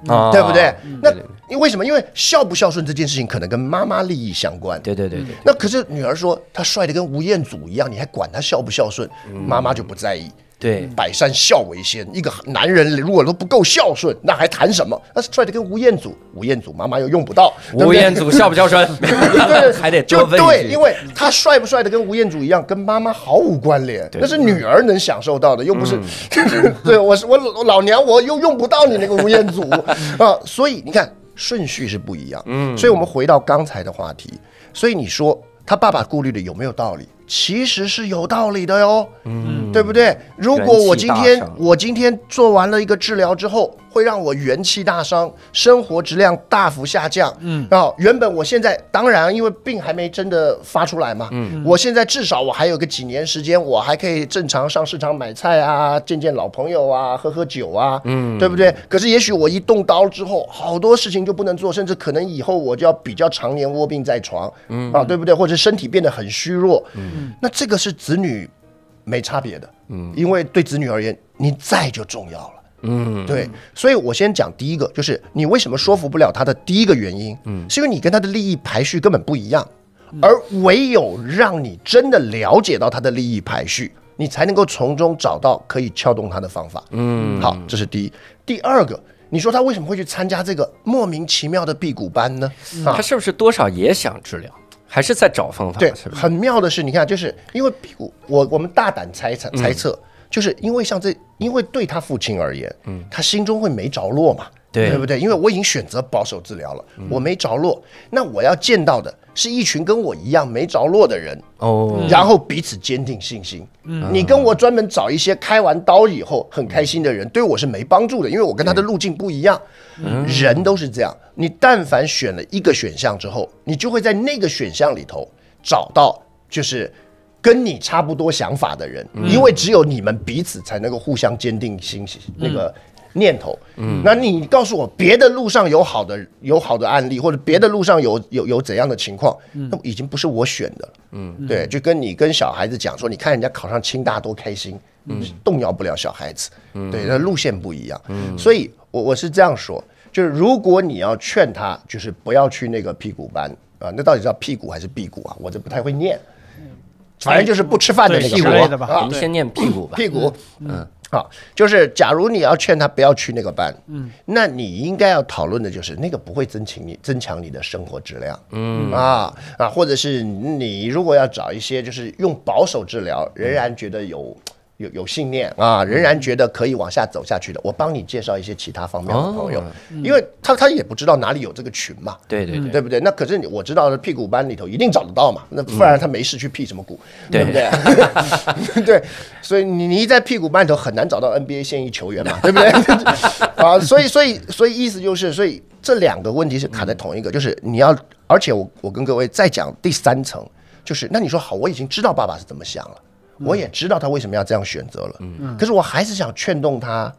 啊，对不对？那因为什么？因为孝不孝顺这件事情可能跟妈妈利益相关。对对对对。那可是女儿说她帅的跟吴彦祖一样，你还管他孝不孝顺？妈妈就不在意。对，百善孝为先。一个男人如果都不够孝顺，那还谈什么？那帅的跟吴彦祖，吴彦祖妈妈又用不到。吴彦祖孝不孝顺？[laughs] 对，还得就对，因为他帅不帅的跟吴彦祖一样，跟妈妈毫无关联。那是女儿能享受到的，又不是。[laughs] 对，我是我老娘，我又用不到你那个吴彦祖 [laughs] 啊。所以你看顺序是不一样。嗯，所以我们回到刚才的话题。所以你说他爸爸顾虑的有没有道理？其实是有道理的哟，嗯，对不对？如果我今天我今天做完了一个治疗之后，会让我元气大伤，生活质量大幅下降，嗯，啊，原本我现在当然因为病还没真的发出来嘛，嗯，我现在至少我还有个几年时间，我还可以正常上市场买菜啊，见见老朋友啊，喝喝酒啊，嗯，对不对？可是也许我一动刀之后，好多事情就不能做，甚至可能以后我就要比较常年卧病在床，嗯，啊，对不对？或者身体变得很虚弱，嗯。那这个是子女没差别的，嗯，因为对子女而言，你在就重要了，嗯，对，所以我先讲第一个，就是你为什么说服不了他的第一个原因，嗯，是因为你跟他的利益排序根本不一样，而唯有让你真的了解到他的利益排序，你才能够从中找到可以撬动他的方法，嗯，好，这是第一，第二个，你说他为什么会去参加这个莫名其妙的辟谷班呢？他是不是多少也想治疗？还是在找方法。对，很妙的是，你看，就是因为我我们大胆猜测猜测，就是因为像这，因为对他父亲而言，嗯，他心中会没着落嘛，对，对不对？因为我已经选择保守治疗了，我没着落，那我要见到的。是一群跟我一样没着落的人哦，然后彼此坚定信心。嗯，你跟我专门找一些开完刀以后很开心的人，对我是没帮助的，因为我跟他的路径不一样。人都是这样，你但凡选了一个选项之后，你就会在那个选项里头找到就是跟你差不多想法的人，因为只有你们彼此才能够互相坚定信心那个。念头，嗯，那你告诉我，别的路上有好的有好的案例，或者别的路上有有有怎样的情况，那已经不是我选的。了，嗯，对，就跟你跟小孩子讲说，你看人家考上清大多开心，嗯，动摇不了小孩子，嗯，对，那路线不一样，嗯，所以我我是这样说，就是如果你要劝他，就是不要去那个屁股班啊，那到底叫屁股还是辟谷啊？我这不太会念，反正就是不吃饭的那个屁股啊，我们先念屁股吧，屁股，嗯。好，就是假如你要劝他不要去那个班，嗯，那你应该要讨论的就是那个不会增强你增强你的生活质量，嗯啊啊，或者是你如果要找一些就是用保守治疗，仍然觉得有。有有信念啊，仍然觉得可以往下走下去的，我帮你介绍一些其他方面的朋友，因为他他也不知道哪里有这个群嘛，对对对，对不对？那可是我知道的屁股班里头一定找得到嘛，那不然他没事去屁什么股，对不对？[laughs] 对，所以你你在屁股班里头很难找到 NBA 现役球员嘛，[laughs] 对不对？[laughs] 啊，所以所以所以意思就是，所以这两个问题是卡在同一个，就是你要，而且我我跟各位再讲第三层，就是那你说好，我已经知道爸爸是怎么想了。我也知道他为什么要这样选择了，嗯，可是我还是想劝动他。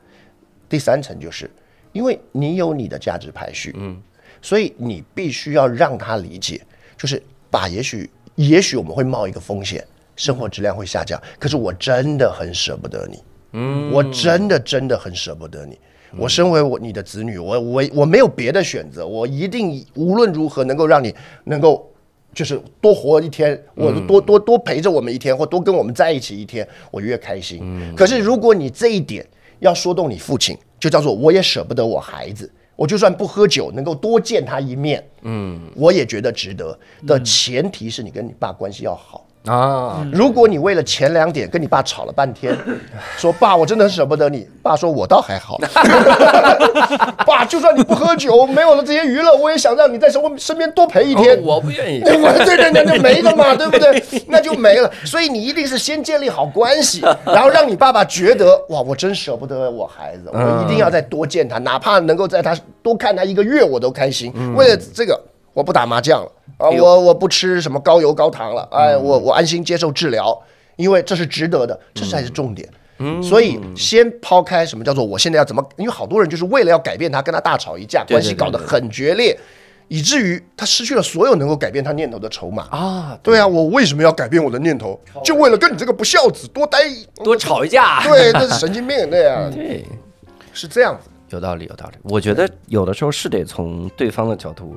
第三层就是，因为你有你的价值排序，嗯，所以你必须要让他理解，就是把，也许也许我们会冒一个风险，生活质量会下降，可是我真的很舍不得你，嗯，我真的真的很舍不得你。我身为我你的子女，我我我没有别的选择，我一定无论如何能够让你能够。就是多活一天，我多多多陪着我们一天，或多跟我们在一起一天，我越开心。可是如果你这一点要说动你父亲，就叫做我也舍不得我孩子，我就算不喝酒，能够多见他一面，嗯，我也觉得值得。的前提是你跟你爸关系要好。啊。如果你为了前两点跟你爸吵了半天，[laughs] 说爸，我真的舍不得你。爸说，我倒还好。[laughs] 爸，就算你不喝酒，没有了这些娱乐，我也想让你在身身边多陪一天。我不愿意。对 [laughs] 对对，那就没了嘛，对不对？那就没了。所以你一定是先建立好关系，然后让你爸爸觉得哇，我真舍不得我孩子，我一定要再多见他，哪怕能够在他多看他一个月，我都开心。为了这个，我不打麻将了啊，我我不吃什么高油高糖了，哎，我我安心接受治疗，因为这是值得的，这才是重点。嗯，所以先抛开什么叫做我现在要怎么，因为好多人就是为了要改变他，跟他大吵一架，关系搞得很决裂。以至于他失去了所有能够改变他念头的筹码啊！对啊，我为什么要改变我的念头？就为了跟你这个不孝子多待多吵一架？对，那是神经病，对啊，[laughs] 对，是这样子。有道理，有道理。我觉得有的时候是得从对方的角度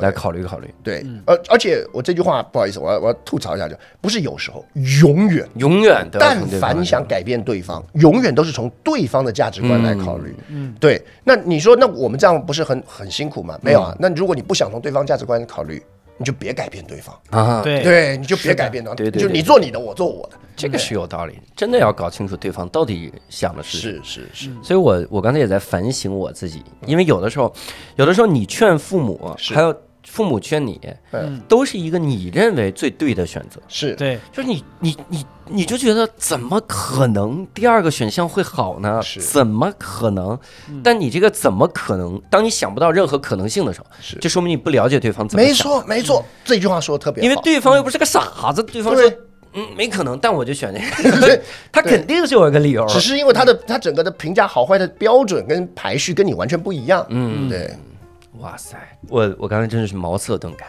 来考虑考虑。对，而而且我这句话不好意思，我要我要吐槽一下，就不是有时候，永远永远，但凡你想改变对方，永远都是从对方的价值观来考虑。嗯，对。那你说，那我们这样不是很很辛苦吗？没有啊。那如果你不想从对方价值观考虑。你就别改变对方啊！对对，你就别改变对对，就你做你的，我做我的，这个是有道理。真的要搞清楚对方到底想的是是是是。所以我我刚才也在反省我自己，因为有的时候，有的时候你劝父母，还有。父母劝你，嗯，都是一个你认为最对的选择，是。对，就是你你你你就觉得怎么可能第二个选项会好呢？是，怎么可能？但你这个怎么可能？当你想不到任何可能性的时候，是，就说明你不了解对方怎么想。没错没错，这句话说的特别好，因为对方又不是个傻子，对方说嗯没可能，但我就选这个，[laughs] [laughs] 他肯定是有一个理由，只是因为他的他整个的评价好坏的标准跟排序跟你完全不一样，嗯。对。哇塞，我我刚才真的是茅塞顿开，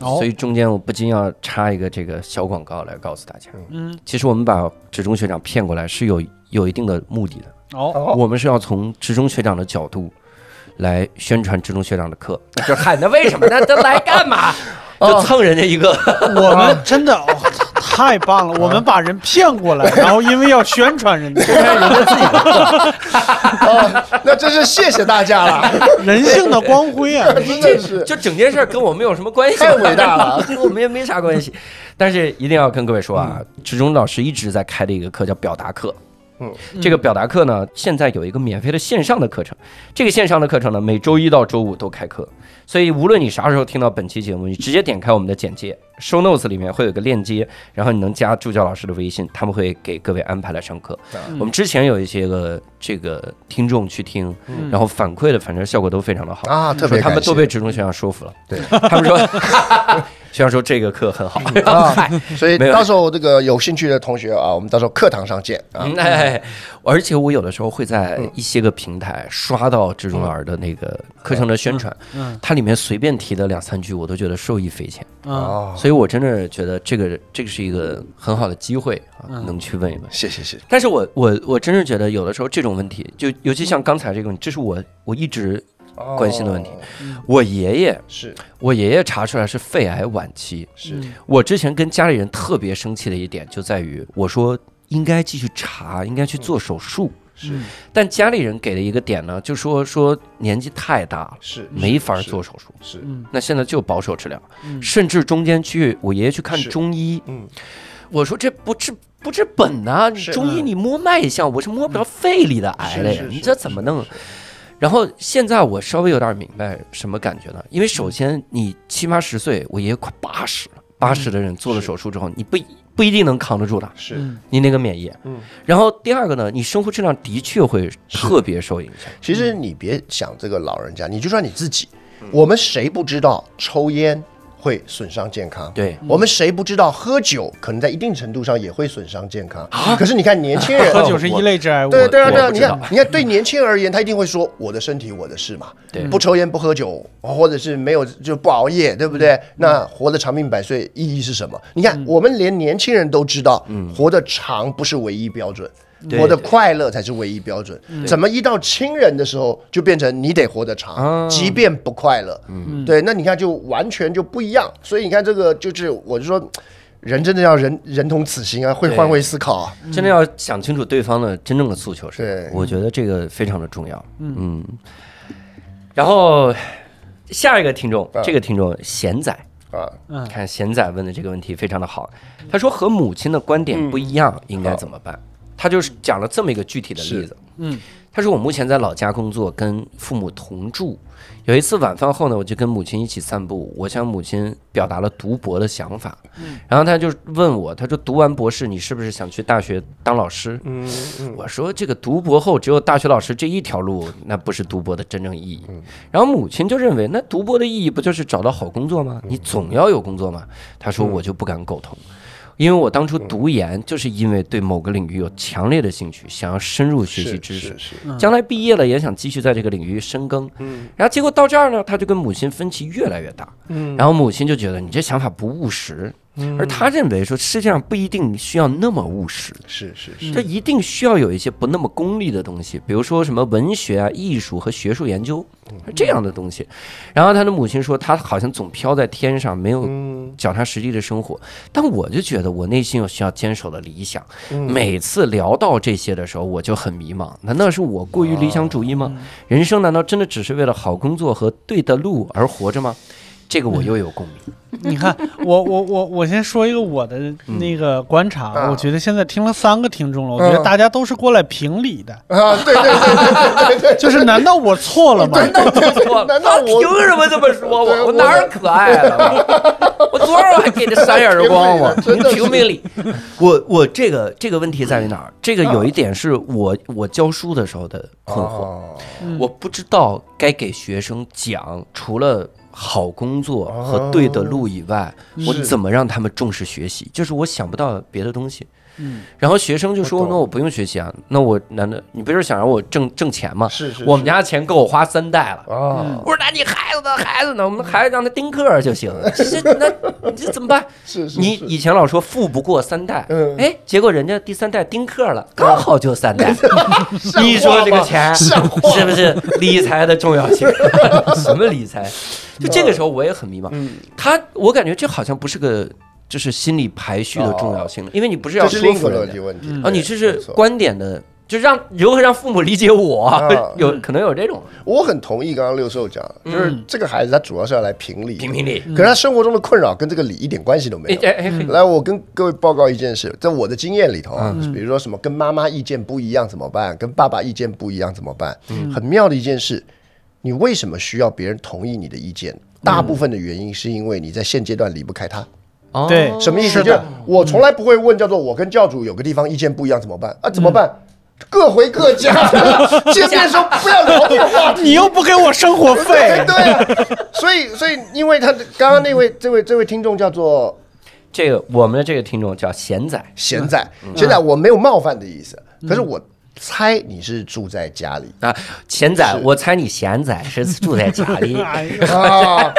所以中间我不禁要插一个这个小广告来告诉大家。嗯，其实我们把职中学长骗过来是有有一定的目的的。哦，我们是要从职中学长的角度来宣传职中学长的课。[laughs] 就喊他为什么？那他来干嘛？[laughs] 就蹭人家一个。我们 [laughs] 真的。太棒了！我们把人骗过来，[laughs] 然后因为要宣传人家，人家自己。那真是谢谢大家了，[laughs] 人性的光辉啊！[laughs] 真的是，就整件事跟我们有什么关系？太伟大了，跟我们也没啥关系。但是一定要跟各位说啊，池中老师一直在开的一个课叫表达课。嗯，这个表达课呢，现在有一个免费的线上的课程。这个线上的课程呢，每周一到周五都开课。所以无论你啥时候听到本期节目，你直接点开我们的简介，show notes 里面会有个链接，然后你能加助教老师的微信，他们会给各位安排来上课。我们之前有一些个这个听众去听，然后反馈的反正效果都非常的好啊，特别他们都被职中学长说服了。对他们说。虽然说这个课很好 [laughs] 啊，[laughs] 所以到时候这个有兴趣的同学啊，我们到时候课堂上见啊。哎，而且我有的时候会在一些个平台刷到志中老师的那个课程的宣传，嗯，它里面随便提的两三句，我都觉得受益匪浅啊。所以我真的觉得这个这个是一个很好的机会啊，能去问一问。谢谢谢谢。但是我我我真是觉得有的时候这种问题，就尤其像刚才这个问题，这是我我一直。关心的问题，我爷爷是。我爷爷查出来是肺癌晚期。是。我之前跟家里人特别生气的一点，就在于我说应该继续查，应该去做手术。是，但家里人给的一个点呢，就说说年纪太大了，是没法做手术。是，那现在就保守治疗，甚至中间去我爷爷去看中医。嗯，我说这不治不治本呐，中医你摸脉象，我是摸不着肺里的癌了呀，你这怎么弄？然后现在我稍微有点明白什么感觉呢？因为首先你七八十岁，我爷爷快八十了，八十的人做了手术之后，你不不一定能扛得住的，是你那个免疫。嗯。然后第二个呢，你生活质量的确会特别受影响。其实你别想这个老人家，你就算你自己，我们谁不知道抽烟？会损伤健康，对我们谁不知道喝酒可能在一定程度上也会损伤健康啊？可是你看年轻人 [laughs] 喝酒是一类致癌物，对对啊对啊！你看你看对年轻人而言，他一定会说我的身体我的事嘛，对，不抽烟不喝酒，或者是没有就不熬夜，对不对？那活得长命百岁意义是什么？你看我们连年轻人都知道，活得长不是唯一标准。活得快乐才是唯一标准。怎么一到亲人的时候，就变成你得活得长，即便不快乐。对，那你看就完全就不一样。所以你看这个就是，我就说，人真的要人人同此心啊，会换位思考啊，真的要想清楚对方的真正的诉求是。我觉得这个非常的重要。嗯。然后下一个听众，这个听众贤仔。啊。嗯，看贤仔问的这个问题非常的好，他说和母亲的观点不一样，应该怎么办？他就是讲了这么一个具体的例子。嗯，他说我目前在老家工作，跟父母同住。有一次晚饭后呢，我就跟母亲一起散步，我向母亲表达了读博的想法。嗯，然后他就问我，他说读完博士，你是不是想去大学当老师？嗯嗯，我说这个读博后只有大学老师这一条路，那不是读博的真正意义。然后母亲就认为，那读博的意义不就是找到好工作吗？你总要有工作嘛。他说我就不敢苟同。因为我当初读研，就是因为对某个领域有强烈的兴趣，想要深入学习知识，将来毕业了也想继续在这个领域深耕。嗯，然后结果到这儿呢，他就跟母亲分歧越来越大。嗯，然后母亲就觉得你这想法不务实。而他认为说，世界上不一定需要那么务实，是是是，他一定需要有一些不那么功利的东西，比如说什么文学啊、艺术和学术研究这样的东西。然后他的母亲说，他好像总飘在天上，没有脚踏实地的生活。但我就觉得，我内心有需要坚守的理想。每次聊到这些的时候，我就很迷茫。难道是我过于理想主义吗？人生难道真的只是为了好工作和对的路而活着吗？这个我又有共鸣。[laughs] 你看，我我我我先说一个我的那个观察，我觉得现在听了三个听众了，我觉得大家都是过来评理的啊。对对对对对，[laughs] 就是难道我错了吗？难道我错了？[laughs] 难道凭什么这么说我？我哪儿可爱了？我昨儿我还给他扇耳光我，你评评理。我我这个这个问题在于哪儿？这个有一点是我我教书的时候的困惑，我不知道该给学生讲除了。好工作和对的路以外，我怎么让他们重视学习？就是我想不到别的东西。嗯，然后学生就说：“那我不用学习啊，那我难道你不是想让我挣挣钱吗？是是，我们家的钱够我花三代了啊！我说那你孩子呢？孩子呢？我们孩子让他丁克就行。[laughs] 这那这怎么办？是是，你以前老说富不过三代，嗯，哎，结果人家第三代丁克了，刚好就三代。[laughs] 你说这个钱是不是理财的重要性？[laughs] 什么理财？就这个时候我也很迷茫。他，我感觉这好像不是个。就是心理排序的重要性了，因为你不是要说服人啊，你这是观点的，就让如何让父母理解我，有可能有这种。我很同意刚刚六兽讲，就是这个孩子他主要是要来评理，评评理。可是他生活中的困扰跟这个理一点关系都没有。来，我跟各位报告一件事，在我的经验里头啊，比如说什么跟妈妈意见不一样怎么办，跟爸爸意见不一样怎么办？嗯很妙的一件事，你为什么需要别人同意你的意见？大部分的原因是因为你在现阶段离不开他。对，什么意思？就我从来不会问，叫做我跟教主有个地方意见不一样怎么办？啊，怎么办？各回各家。[laughs] 见面时候不要聊这个话题。你又不给我生活费。[laughs] 对，所以所以，因为他刚刚那位这位这位听众叫做这个我们的这个听众叫贤仔，贤仔，贤仔，我没有冒犯的意思，可是我猜你是住在家里啊，贤仔，我猜你贤仔是住在家里 [laughs] 啊。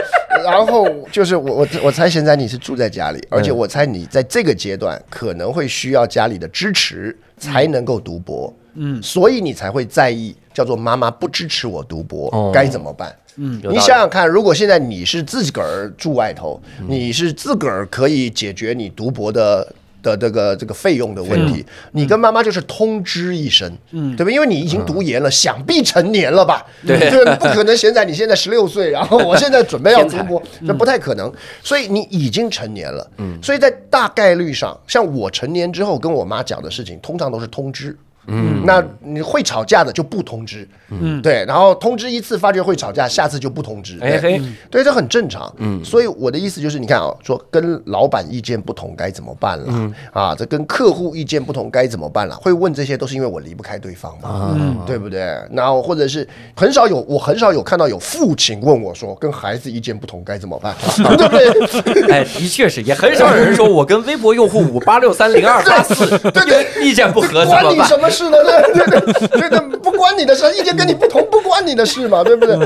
然后就是我我我猜现在你是住在家里，而且我猜你在这个阶段可能会需要家里的支持才能够读博，嗯，所以你才会在意叫做妈妈不支持我读博该怎么办？嗯，你想想看，如果现在你是自个儿住外头，你是自个儿可以解决你读博的。的这个这个费用的问题，你跟妈妈就是通知一声，嗯，对吧？因为你已经读研了，想必成年了吧？对，不可能。现在你现在十六岁，然后我现在准备要读博，那不太可能。所以你已经成年了，嗯，所以在大概率上，像我成年之后跟我妈讲的事情，通常都是通知。嗯，那你会吵架的就不通知，嗯，对，然后通知一次，发觉会吵架，下次就不通知，哎嘿，对，这很正常，嗯，所以我的意思就是，你看啊，说跟老板意见不同该怎么办了，啊，这跟客户意见不同该怎么办了，会问这些都是因为我离不开对方嘛，对不对？然后或者是很少有，我很少有看到有父亲问我说，跟孩子意见不同该怎么办，[laughs] 对不对？哎，的确是，也很少有人说我跟微博用户五八六三零二八四 [laughs] 对对意见不合，关你什么？[laughs] 是的，对对对对对，不关你的事，意见跟你不同，不关你的事嘛，[laughs] 对不对？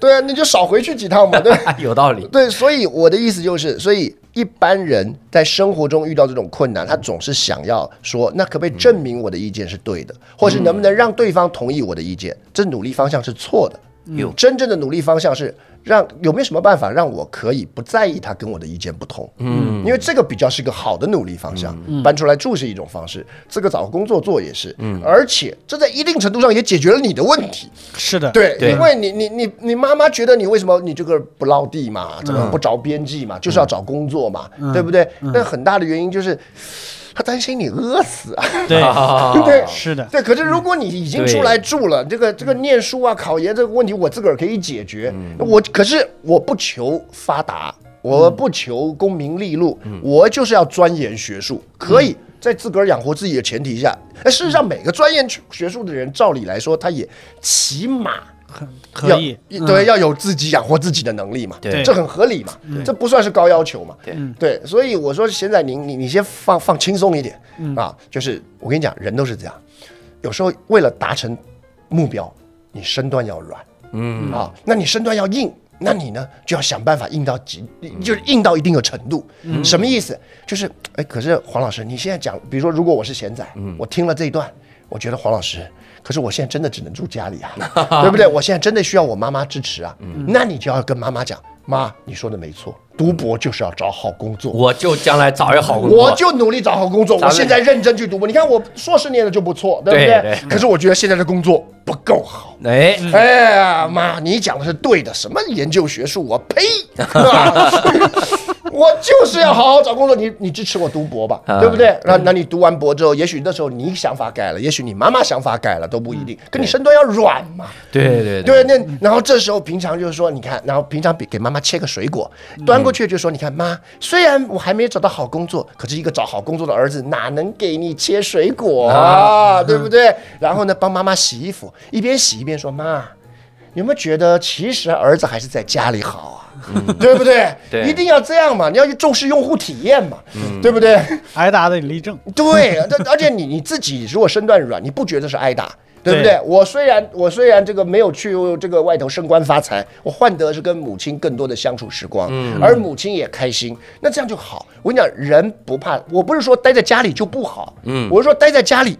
对啊，你就少回去几趟嘛，对 [laughs] 有道理。对，所以我的意思就是，所以一般人在生活中遇到这种困难，他总是想要说，那可不可以证明我的意见是对的，或是能不能让对方同意我的意见？这努力方向是错的。有真正的努力方向是让有没有什么办法让我可以不在意他跟我的意见不同？嗯，因为这个比较是一个好的努力方向。搬出来住是一种方式，这个找工作做也是。嗯，而且这在一定程度上也解决了你的问题。是的，对，因为你你你你妈妈觉得你为什么你这个不落地嘛，怎么不着边际嘛，就是要找工作嘛，对不对？那很大的原因就是。他担心你饿死啊，对 [laughs] 对是的，对。可是如果你已经出来住了，这个这个念书啊、考研这个问题，我自个儿可以解决。我可是我不求发达，我不求功名利禄，我就是要钻研学术，可以在自个儿养活自己的前提下。哎，事实上，每个钻研学术的人，照理来说，他也起码。可以，对，要有自己养活自己的能力嘛，对，这很合理嘛，这不算是高要求嘛，对，对，所以我说现在您你你先放放轻松一点啊，就是我跟你讲，人都是这样，有时候为了达成目标，你身段要软，嗯啊，那你身段要硬，那你呢就要想办法硬到极，就是硬到一定的程度，什么意思？就是哎，可是黄老师，你现在讲，比如说如果我是贤仔，我听了这一段，我觉得黄老师。可是我现在真的只能住家里啊，[laughs] 对不对？我现在真的需要我妈妈支持啊。那你就要跟妈妈讲，妈，你说的没错，读博就是要找好工作。我就将来找一个好工作，我就努力找好工作。我现在认真去读博，你看我硕士念的就不错，对不对？可是我觉得现在的工作不够好。哎哎呀，妈，你讲的是对的，什么研究学术，我呸！[laughs] 我就是要好好找工作，你你支持我读博吧，对不对？那那你读完博之后，也许那时候你想法改了，也许你妈妈想法改了都不一定。可你身段要软嘛？对对对。那然后这时候平常就是说，你看，然后平常给给妈妈切个水果，端过去就说，你看妈，虽然我还没找到好工作，可是一个找好工作的儿子哪能给你切水果啊？对不对？然后呢，帮妈妈洗衣服，一边洗一边说，妈，有没有觉得其实儿子还是在家里好啊？对不对？对，一定要这样嘛！你要去重视用户体验嘛，对不对？挨打得立正。对，而且你你自己如果身段软，你不觉得是挨打，对不对？我虽然我虽然这个没有去这个外头升官发财，我换得是跟母亲更多的相处时光，而母亲也开心，那这样就好。我跟你讲，人不怕，我不是说待在家里就不好，嗯，我是说待在家里。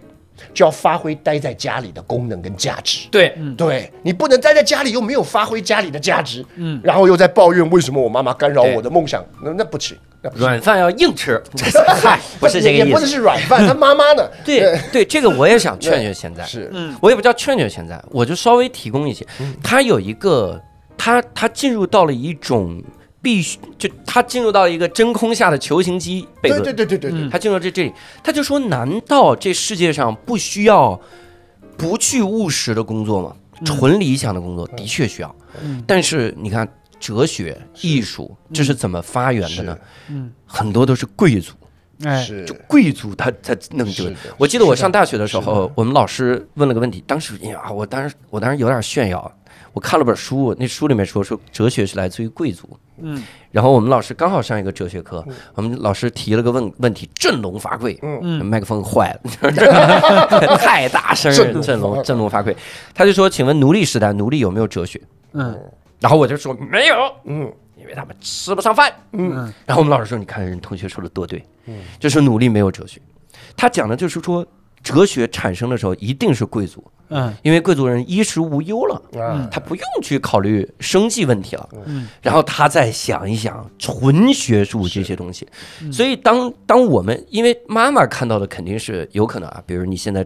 就要发挥待在家里的功能跟价值。对，对你不能待在家里又没有发挥家里的价值，嗯，然后又在抱怨为什么我妈妈干扰我的梦想，那那不行。软饭要硬吃，[laughs] 嗨，[laughs] 不是这个意思。也不能是软饭，[laughs] 他妈妈呢？对对，这个我也想劝劝现在。是，嗯，我也不叫劝劝现在，我就稍微提供一些。他有一个，他他进入到了一种。必须就他进入到一个真空下的球形机悖论，对对对对对，他进入这这里，他就说：难道这世界上不需要不去务实的工作吗？纯理想的工作的确需要，但是你看哲学、艺术这是怎么发源的呢？嗯，很多都是贵族，哎，就贵族他才弄这个。我记得我上大学的时候，我们老师问了个问题，当时呀，我当时我当时有点炫耀。我看了本书，那书里面说说哲学是来自于贵族。嗯，然后我们老师刚好上一个哲学课，我们老师提了个问问题：振聋发聩。嗯麦克风坏了，[laughs] 太大声，振聋振聋发聩。他就说：“请问奴隶时代，奴隶有没有哲学？”嗯，然后我就说没有。嗯，因为他们吃不上饭。嗯，然后我们老师说：“你看人同学说的多对。”嗯，就是奴隶没有哲学。他讲的就是说。哲学产生的时候，一定是贵族，嗯，因为贵族人衣食无忧了，嗯，他不用去考虑生计问题了，嗯，然后他再想一想纯学术这些东西，所以当当我们因为妈妈看到的肯定是有可能啊，比如你现在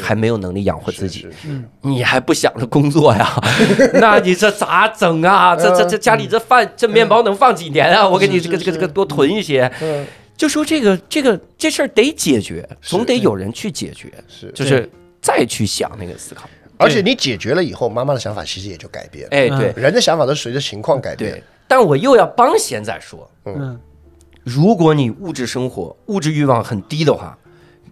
还没有能力养活自己，嗯，你还不想着工作呀，[laughs] 那你这咋整啊？这这这家里这饭这面包能放几年啊？我给你这个这个这个多囤一些，嗯。就说这个这个这事儿得解决，总得有人去解决，是。就是再去想那个思考，而且你解决了以后，妈妈的想法其实也就改变了。哎，对，人的想法都随着情况改变。但我又要帮贤仔说，嗯，如果你物质生活物质欲望很低的话。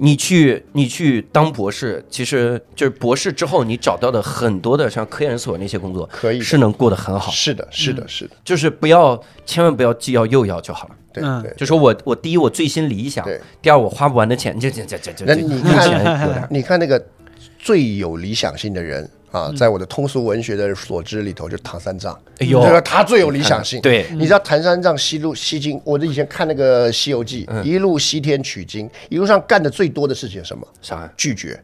你去，你去当博士，其实就是博士之后，你找到的很多的像科研所那些工作，可以是能过得很好。是的，是的，是的，就是不要，千万不要既要又要就好了。对对，就说我我第一我最新理想，第二我花不完的钱，就就就就就。那你看，[laughs] 你看那个最有理想性的人。啊，在我的通俗文学的所知里头，就唐三藏，哎呦，他最有理想性。对，你知道唐三藏西路西经，我以前看那个《西游记》，一路西天取经，一路上干的最多的事情什么？啥？拒绝。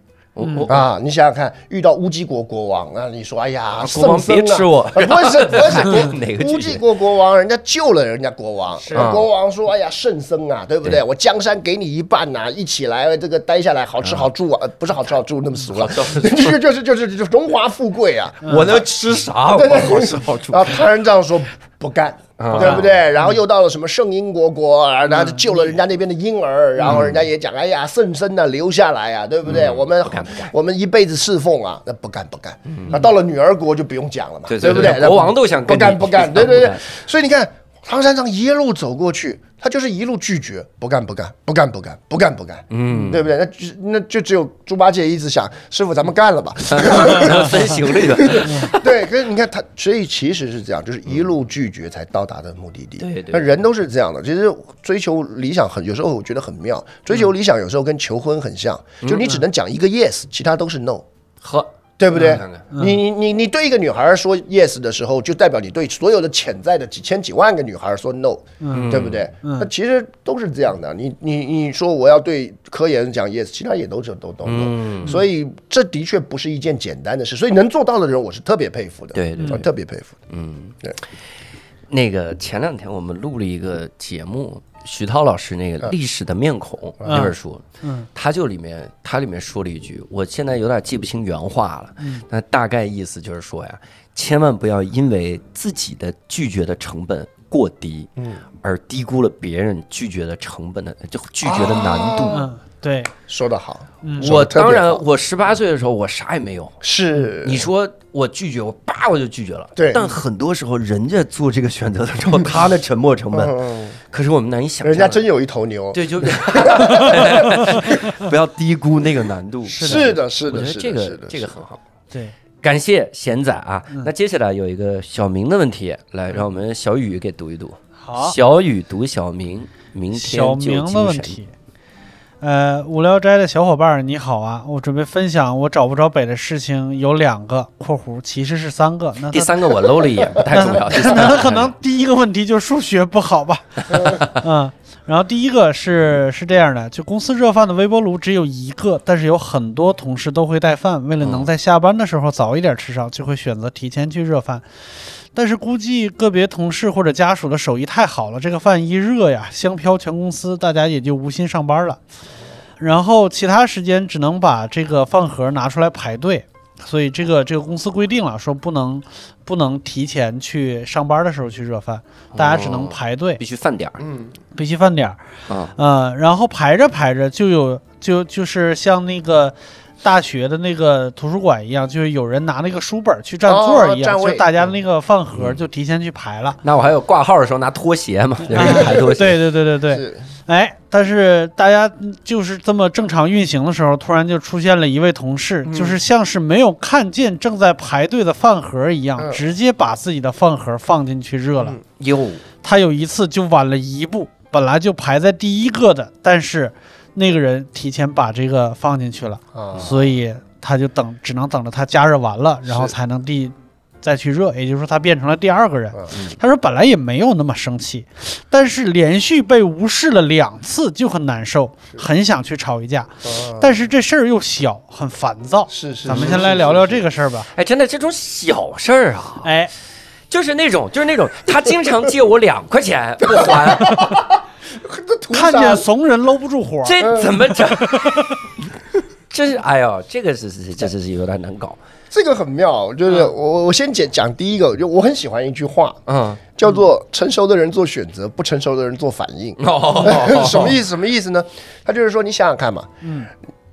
啊，你想想看，遇到乌鸡国国王啊，你说哎呀，国王别吃我，不是 [laughs] 不是哪个乌鸡国国王，人家救了人家国王，国王说哎呀，圣僧啊，对不对？我江山给你一半呐，一起来这个待下来，好吃好住啊，不是好吃好住那么俗了，[laughs] 就是就是就是就荣华富贵啊，我能吃啥？我好吃好住。然后唐人这样说不干。对不对？然后又到了什么圣英国国，然后救了人家那边的婴儿，然后人家也讲，哎呀，圣僧呢留下来啊，对不对？我们我们一辈子侍奉啊，那不干不干。那到了女儿国就不用讲了嘛，对不对？国王都想不干不干，[laughs] 对对对。所以你看。唐三藏一路走过去，他就是一路拒绝，不干不干，不干不干，不干不干，嗯，对不对？那就那就只有猪八戒一直想，师傅咱们干了吧，[laughs] 分行李的，[laughs] 对。可是你看他，所以其实是这样，就是一路拒绝才到达的目的地。对对，那人都是这样的。其实追求理想很，有时候我觉得很妙。追求理想有时候跟求婚很像，就你只能讲一个 yes，其他都是 no。呵。对不对？你你你你对一个女孩说 yes 的时候，就代表你对所有的潜在的几千几万个女孩说 no，对不对？那其实都是这样的。你你你说我要对科研讲 yes，其他也都是都都 no。所以这的确不是一件简单的事。所以能做到的人，我是特别佩服的。对对，特别佩服。嗯，对。那个前两天我们录了一个节目。徐涛老师那个《历史的面孔》那本书，嗯，他就里面他里面说了一句，我现在有点记不清原话了，嗯，那大概意思就是说呀，千万不要因为自己的拒绝的成本过低，嗯，而低估了别人拒绝的成本的就拒绝的难度。对，说得好。我当然，我十八岁的时候，我啥也没有。是，你说我拒绝，我叭我就拒绝了。对。但很多时候，人家做这个选择的时候，[laughs] 他的沉默成本，可是我们难以想象。人家真有一头牛。对，就 [laughs] 不要低估那个难度。是的，是的，我觉得这个这个很好。对，感谢贤仔啊。那接下来有一个小明的问题，来让我们小雨给读一读。好，小雨读小明，明天就精神。呃，无聊斋的小伙伴你好啊！我准备分享我找不着北的事情有两个（括弧其实是三个）。那第三个我搂了一眼，不太重要。那可能第一个问题就是数学不好吧？[laughs] 嗯，然后第一个是是这样的，就公司热饭的微波炉只有一个，但是有很多同事都会带饭，为了能在下班的时候早一点吃上，就会选择提前去热饭。但是估计个别同事或者家属的手艺太好了，这个饭一热呀，香飘全公司，大家也就无心上班了。然后其他时间只能把这个饭盒拿出来排队，所以这个这个公司规定了，说不能不能提前去上班的时候去热饭，大家只能排队，必须饭点儿，嗯，必须饭点儿，啊，嗯，然后排着排着就有就就是像那个。大学的那个图书馆一样，就是有人拿那个书本去占座一样，就大家那个饭盒就提前去排了。那我还有挂号的时候拿拖鞋嘛，[laughs] 排拖鞋。对对对对对。哎，但是大家就是这么正常运行的时候，突然就出现了一位同事，就是像是没有看见正在排队的饭盒一样，直接把自己的饭盒放进去热了。哟，他有一次就晚了一步，本来就排在第一个的，但是。那个人提前把这个放进去了，所以他就等，只能等着他加热完了，然后才能第再去热。也就是说，他变成了第二个人。他说本来也没有那么生气，但是连续被无视了两次就很难受，很想去吵一架。但是这事儿又小，很烦躁。是是，咱们先来聊聊这个事儿吧。哎，真的这种小事儿啊，哎，就是那种，就是那种，他经常借我两块钱不还。[laughs] 看见怂人搂不住火，这怎么整？[laughs] 这是哎呦，这个是是这是是有点难搞。这个很妙，就是我我先讲讲第一个，就我很喜欢一句话，嗯，叫做成熟的人做选择，不成熟的人做反应。[laughs] 什么意思？什么意思呢？他就是说，你想想看嘛，嗯，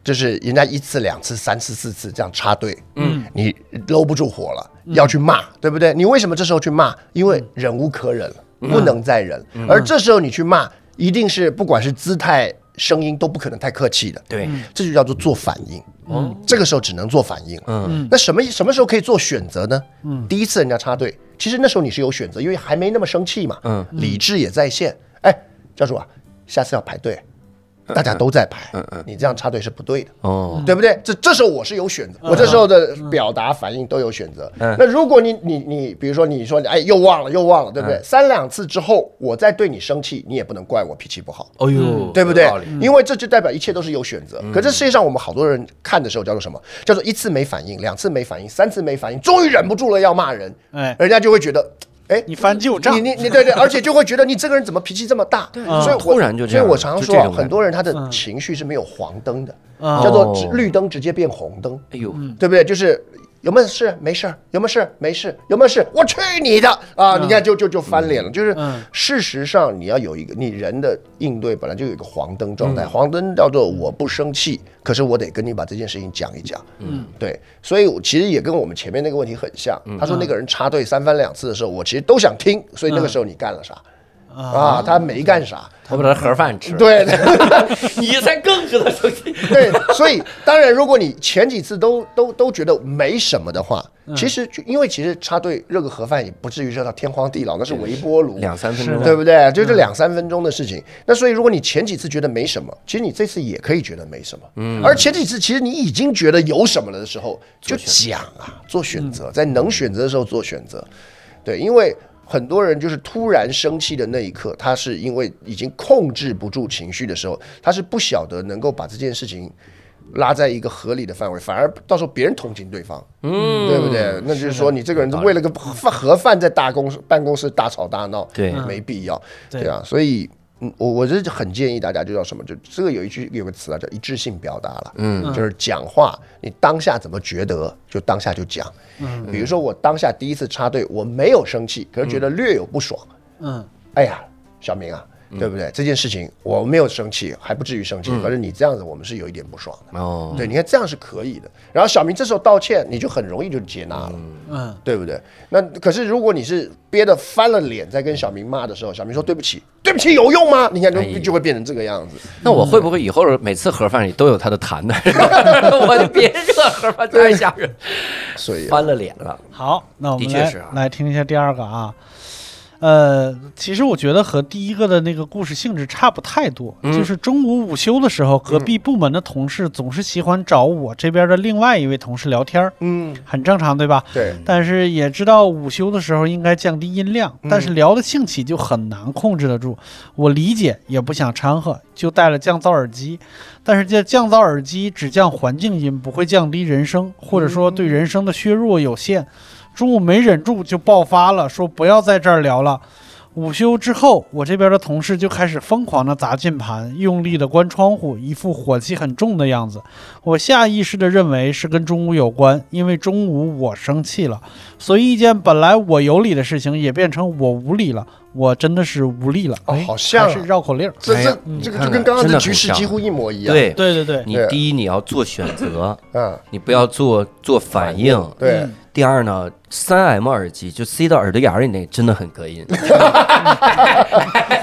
就是人家一次、两次、三次、四次这样插队，嗯，你搂不住火了，要去骂，对不对？你为什么这时候去骂？因为忍无可忍了，不能再忍。而这时候你去骂。一定是不管是姿态、声音都不可能太客气的，对，这就叫做做反应。嗯，这个时候只能做反应。嗯，那什么什么时候可以做选择呢？嗯，第一次人家插队，其实那时候你是有选择，因为还没那么生气嘛。嗯，理智也在线。哎，教主啊，下次要排队。大家都在排，你这样插队是不对的，哦，对不对？这这时候我是有选择，我这时候的表达反应都有选择。那如果你你你，比如说你说哎又忘了又忘了，对不对？三两次之后我再对你生气，你也不能怪我脾气不好，哦呦，对不对？因为这就代表一切都是有选择。可这世界上我们好多人看的时候叫做什么？叫做一次没反应，两次没反应，三次没反应，终于忍不住了要骂人，哎，人家就会觉得。哎，你翻旧账，你你你对对，而且就会觉得你这个人怎么脾气这么大？对，所以突然就这样。所以我常常说，很多人他的情绪是没有黄灯的，叫做绿灯直接变红灯。哎呦，对不对？就是。有没有事？没事儿。有没有事？没事。有没有事？我去你的啊！你看，就就就翻脸了。就是事实上，你要有一个你人的应对，本来就有一个黄灯状态。黄灯叫做我不生气，可是我得跟你把这件事情讲一讲。嗯，对。所以其实也跟我们前面那个问题很像。他说那个人插队三番两次的时候，我其实都想听。所以那个时候你干了啥？啊，他没干啥。他把他盒饭吃，对，[laughs] 你才更值得生气。对，所以当然，如果你前几次都都都觉得没什么的话，其实就因为其实插队热个盒饭也不至于热到天荒地老，那是微波炉，两三分钟，对不对？就是两三分钟的事情。那所以如果你前几次觉得没什么，其实你这次也可以觉得没什么。嗯。而前几次其实你已经觉得有什么了的时候，就讲啊，做选择，在能选择的时候做选择。对，因为。很多人就是突然生气的那一刻，他是因为已经控制不住情绪的时候，他是不晓得能够把这件事情拉在一个合理的范围，反而到时候别人同情对方，嗯，对不对？那就是说你这个人为了个饭盒饭在大公办公室大吵大闹，对，没必要，对啊，所以。我我是很建议大家就叫什么，就这个有一句有个词啊，叫一致性表达了。嗯，就是讲话，你当下怎么觉得，就当下就讲。嗯，比如说我当下第一次插队，我没有生气，可是觉得略有不爽。嗯，哎呀，小明啊。对不对？这件事情我没有生气，还不至于生气。可是你这样子，我们是有一点不爽的。哦，对，你看这样是可以的。然后小明这时候道歉，你就很容易就接纳了。嗯，对不对？那可是如果你是憋得翻了脸在跟小明骂的时候，小明说对不起，对不起有用吗？你看就就会变成这个样子。那我会不会以后每次盒饭里都有他的痰呢？[laughs] 我就别热盒饭太吓人。所以翻了脸了。好，那我们来来听一下第二个啊。呃，其实我觉得和第一个的那个故事性质差不太多，就是中午午休的时候，隔壁部门的同事总是喜欢找我这边的另外一位同事聊天儿，嗯，很正常，对吧？对。但是也知道午休的时候应该降低音量，但是聊的兴起就很难控制得住。我理解，也不想掺和，就带了降噪耳机。但是这降噪耳机只降环境音，不会降低人声，或者说对人声的削弱有限。中午没忍住就爆发了，说不要在这儿聊了。午休之后，我这边的同事就开始疯狂的砸键盘，用力的关窗户，一副火气很重的样子。我下意识的认为是跟中午有关，因为中午我生气了，所以一件本来我有理的事情也变成我无理了。我真的是无力了，好像是绕口令。这这这个就跟刚刚的局势几乎一模一样。对对对对，你第一你要做选择，嗯，你不要做做反应。对。第二呢，三 M 耳机就塞到耳朵眼里那真的很隔音。[laughs]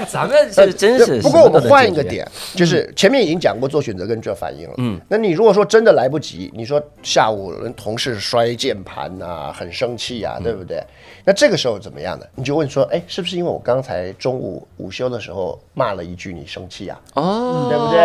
咱们是真是。不过我们换一个点，就是前面已经讲过做选择跟做反应了。嗯。那你如果说真的来不及，你说下午人同事摔键盘呐，很生气啊，对不对？那这个时候怎么样呢？你就问说，哎，是不是因为我刚才中午午休的时候骂了一句，你生气啊？哦，对不对？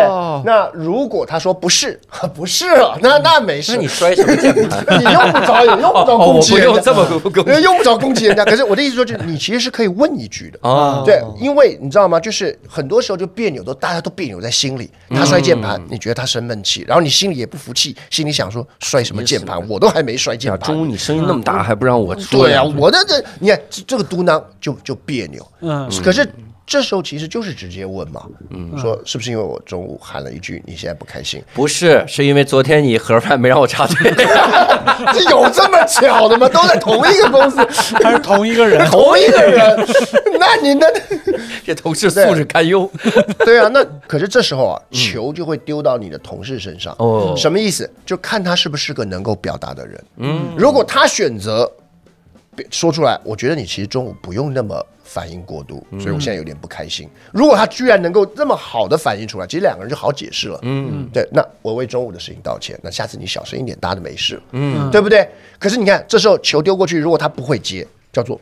那如果他说不是，[laughs] 不是啊，那那没事。那你摔什么键盘？[laughs] 你用不着，也用不着攻击人家，这么攻击，用不着攻击人家。可是我的意思说，就 [laughs] 是你其实是可以问一句的啊。对，因为你知道吗？就是很多时候就别扭，都大家都别扭在心里。他摔键盘，你觉得他生闷气，然后你心里也不服气，心里想说摔什么键盘？我都还没摔键盘。中午你声音那么大，还不让我对啊，我的。这你看这这个嘟囔就就别扭，嗯，可是这时候其实就是直接问嘛，嗯，说是不是因为我中午喊了一句你现在不开心？不是，是因为昨天你盒饭没让我插队，这有这么巧的吗？都在同一个公司，还是同一个人？同一个人？[laughs] 那你那这同事素质堪忧。对啊，那可是这时候啊，球就会丢到你的同事身上。哦，什么意思？就看他是不是个能够表达的人。嗯，如果他选择。说出来，我觉得你其实中午不用那么反应过度，所以我现在有点不开心。如果他居然能够这么好的反应出来，其实两个人就好解释了。嗯，对，那我为中午的事情道歉，那下次你小声一点，大家都没事。嗯，对不对？可是你看，这时候球丢过去，如果他不会接，叫做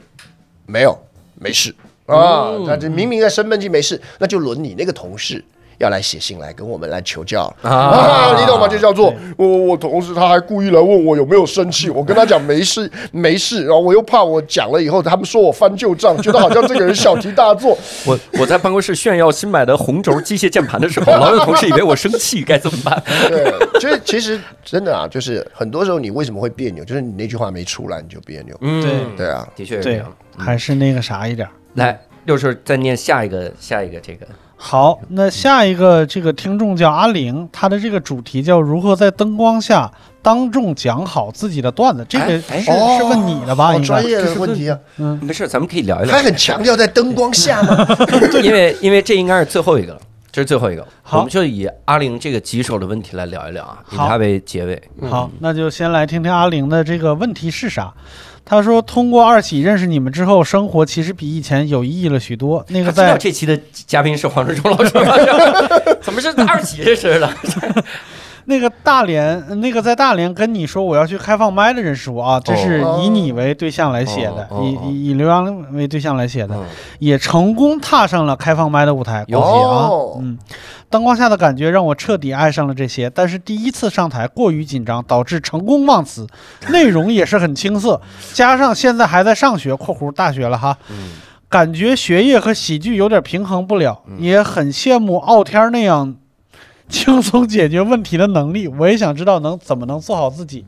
没有没事啊，他这明明在生闷气没事，那就轮你那个同事要来写信来跟我们来求教啊，你懂吗？就叫做我我同事他还故意来问我有没有生气，我跟他讲没事 [laughs] 没事，然后我又怕我讲了以后他们说我翻旧账，觉得好像这个人小题大做。我我在办公室炫耀新买的红轴机械键盘的时候，老有同事以为我生气，该怎么办？对，其实其实真的啊，就是很多时候你为什么会别扭，就是你那句话没出来你就别扭。嗯，对对啊，的确是这样，还是那个啥一点。来，六叔再念下一个下一个这个。好，那下一个这个听众叫阿玲，他的这个主题叫如何在灯光下当众讲好自己的段子。这个是是问你的吧？好专业的问题啊。嗯，没事，咱们可以聊一聊。他很强调在灯光下吗？[laughs] 因为因为这应该是最后一个了，这是最后一个。好，我们就以阿玲这个棘手的问题来聊一聊啊，以他为结尾。好，那就先来听听阿玲的这个问题是啥。他说：“通过二喜认识你们之后，生活其实比以前有意义了许多。”那个在这期的嘉宾是黄志忠老师，[laughs] 怎么是二喜认识了？[laughs] 那个大连，那个在大连跟你说我要去开放麦的人是我啊，这是以你为对象来写的，以以以刘洋为对象来写的，也成功踏上了开放麦的舞台，恭喜啊！嗯，灯光下的感觉让我彻底爱上了这些，但是第一次上台过于紧张，导致成功忘词，[laughs] 内容也是很青涩，加上现在还在上学（括弧大学了哈），感觉学业和喜剧有点平衡不了，也很羡慕傲天那样。轻松解决问题的能力，我也想知道能怎么能做好自己。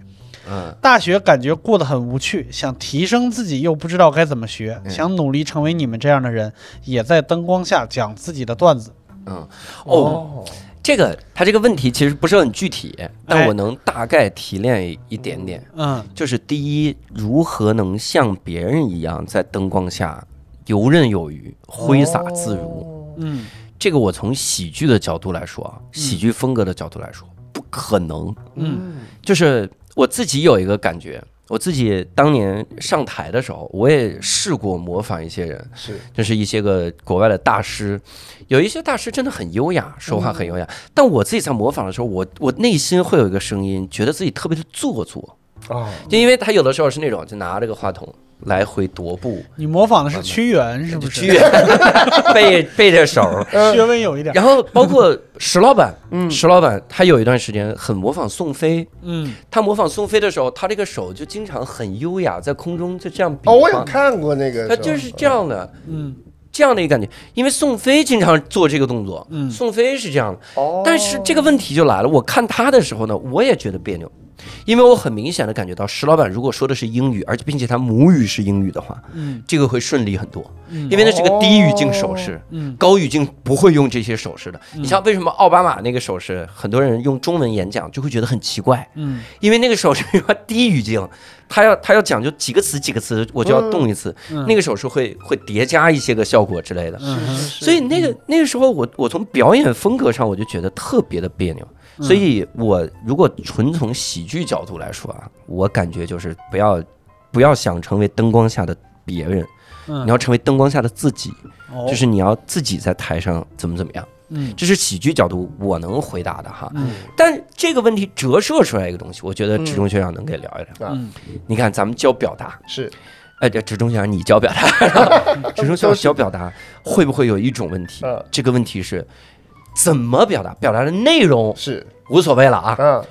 嗯，大学感觉过得很无趣，想提升自己又不知道该怎么学，想努力成为你们这样的人，也在灯光下讲自己的段子。嗯，哦，这个他这个问题其实不是很具体，但我能大概提炼一点点。嗯，就是第一，如何能像别人一样在灯光下游刃有余、挥洒自如？嗯。这个我从喜剧的角度来说啊，喜剧风格的角度来说，不可能。嗯，就是我自己有一个感觉，我自己当年上台的时候，我也试过模仿一些人，是，就是一些个国外的大师，有一些大师真的很优雅，说话很优雅，但我自己在模仿的时候，我我内心会有一个声音，觉得自己特别的做作啊，就因为他有的时候是那种就拿这个话筒。来回踱步，你模仿的是屈原是不是？[laughs] 屈原 [laughs] 背背着手，稍微有一点。然后包括石老板，嗯，石老板他有一段时间很模仿宋飞，嗯，他模仿宋飞的时候，他这个手就经常很优雅，在空中就这样比。哦，我有看过那个，他就是这样的，嗯，这样的一个感觉。因为宋飞经常做这个动作，嗯，宋飞是这样的。哦，但是这个问题就来了，我看他的时候呢，我也觉得别扭。因为我很明显的感觉到石老板如果说的是英语，而且并且他母语是英语的话，嗯，这个会顺利很多，嗯，因为那是个低语境手势，嗯，高语境不会用这些手势的。你像为什么奥巴马那个手势，很多人用中文演讲就会觉得很奇怪，嗯，因为那个手势低语境，他要他要讲究几个词几个词我就要动一次，那个手势会会叠加一些个效果之类的，所以那个那个时候我我从表演风格上我就觉得特别的别扭。所以，我如果纯从喜剧角度来说啊，我感觉就是不要，不要想成为灯光下的别人，你要成为灯光下的自己，就是你要自己在台上怎么怎么样。嗯，这是喜剧角度我能回答的哈。嗯，但这个问题折射出来一个东西，我觉得职中学长能给聊一聊。嗯，你看咱们教表达是，哎，这职中学长你教表达，[laughs] 职中学长教表达会不会有一种问题？这个问题是。怎么表达？表达的内容是无所谓了啊。嗯，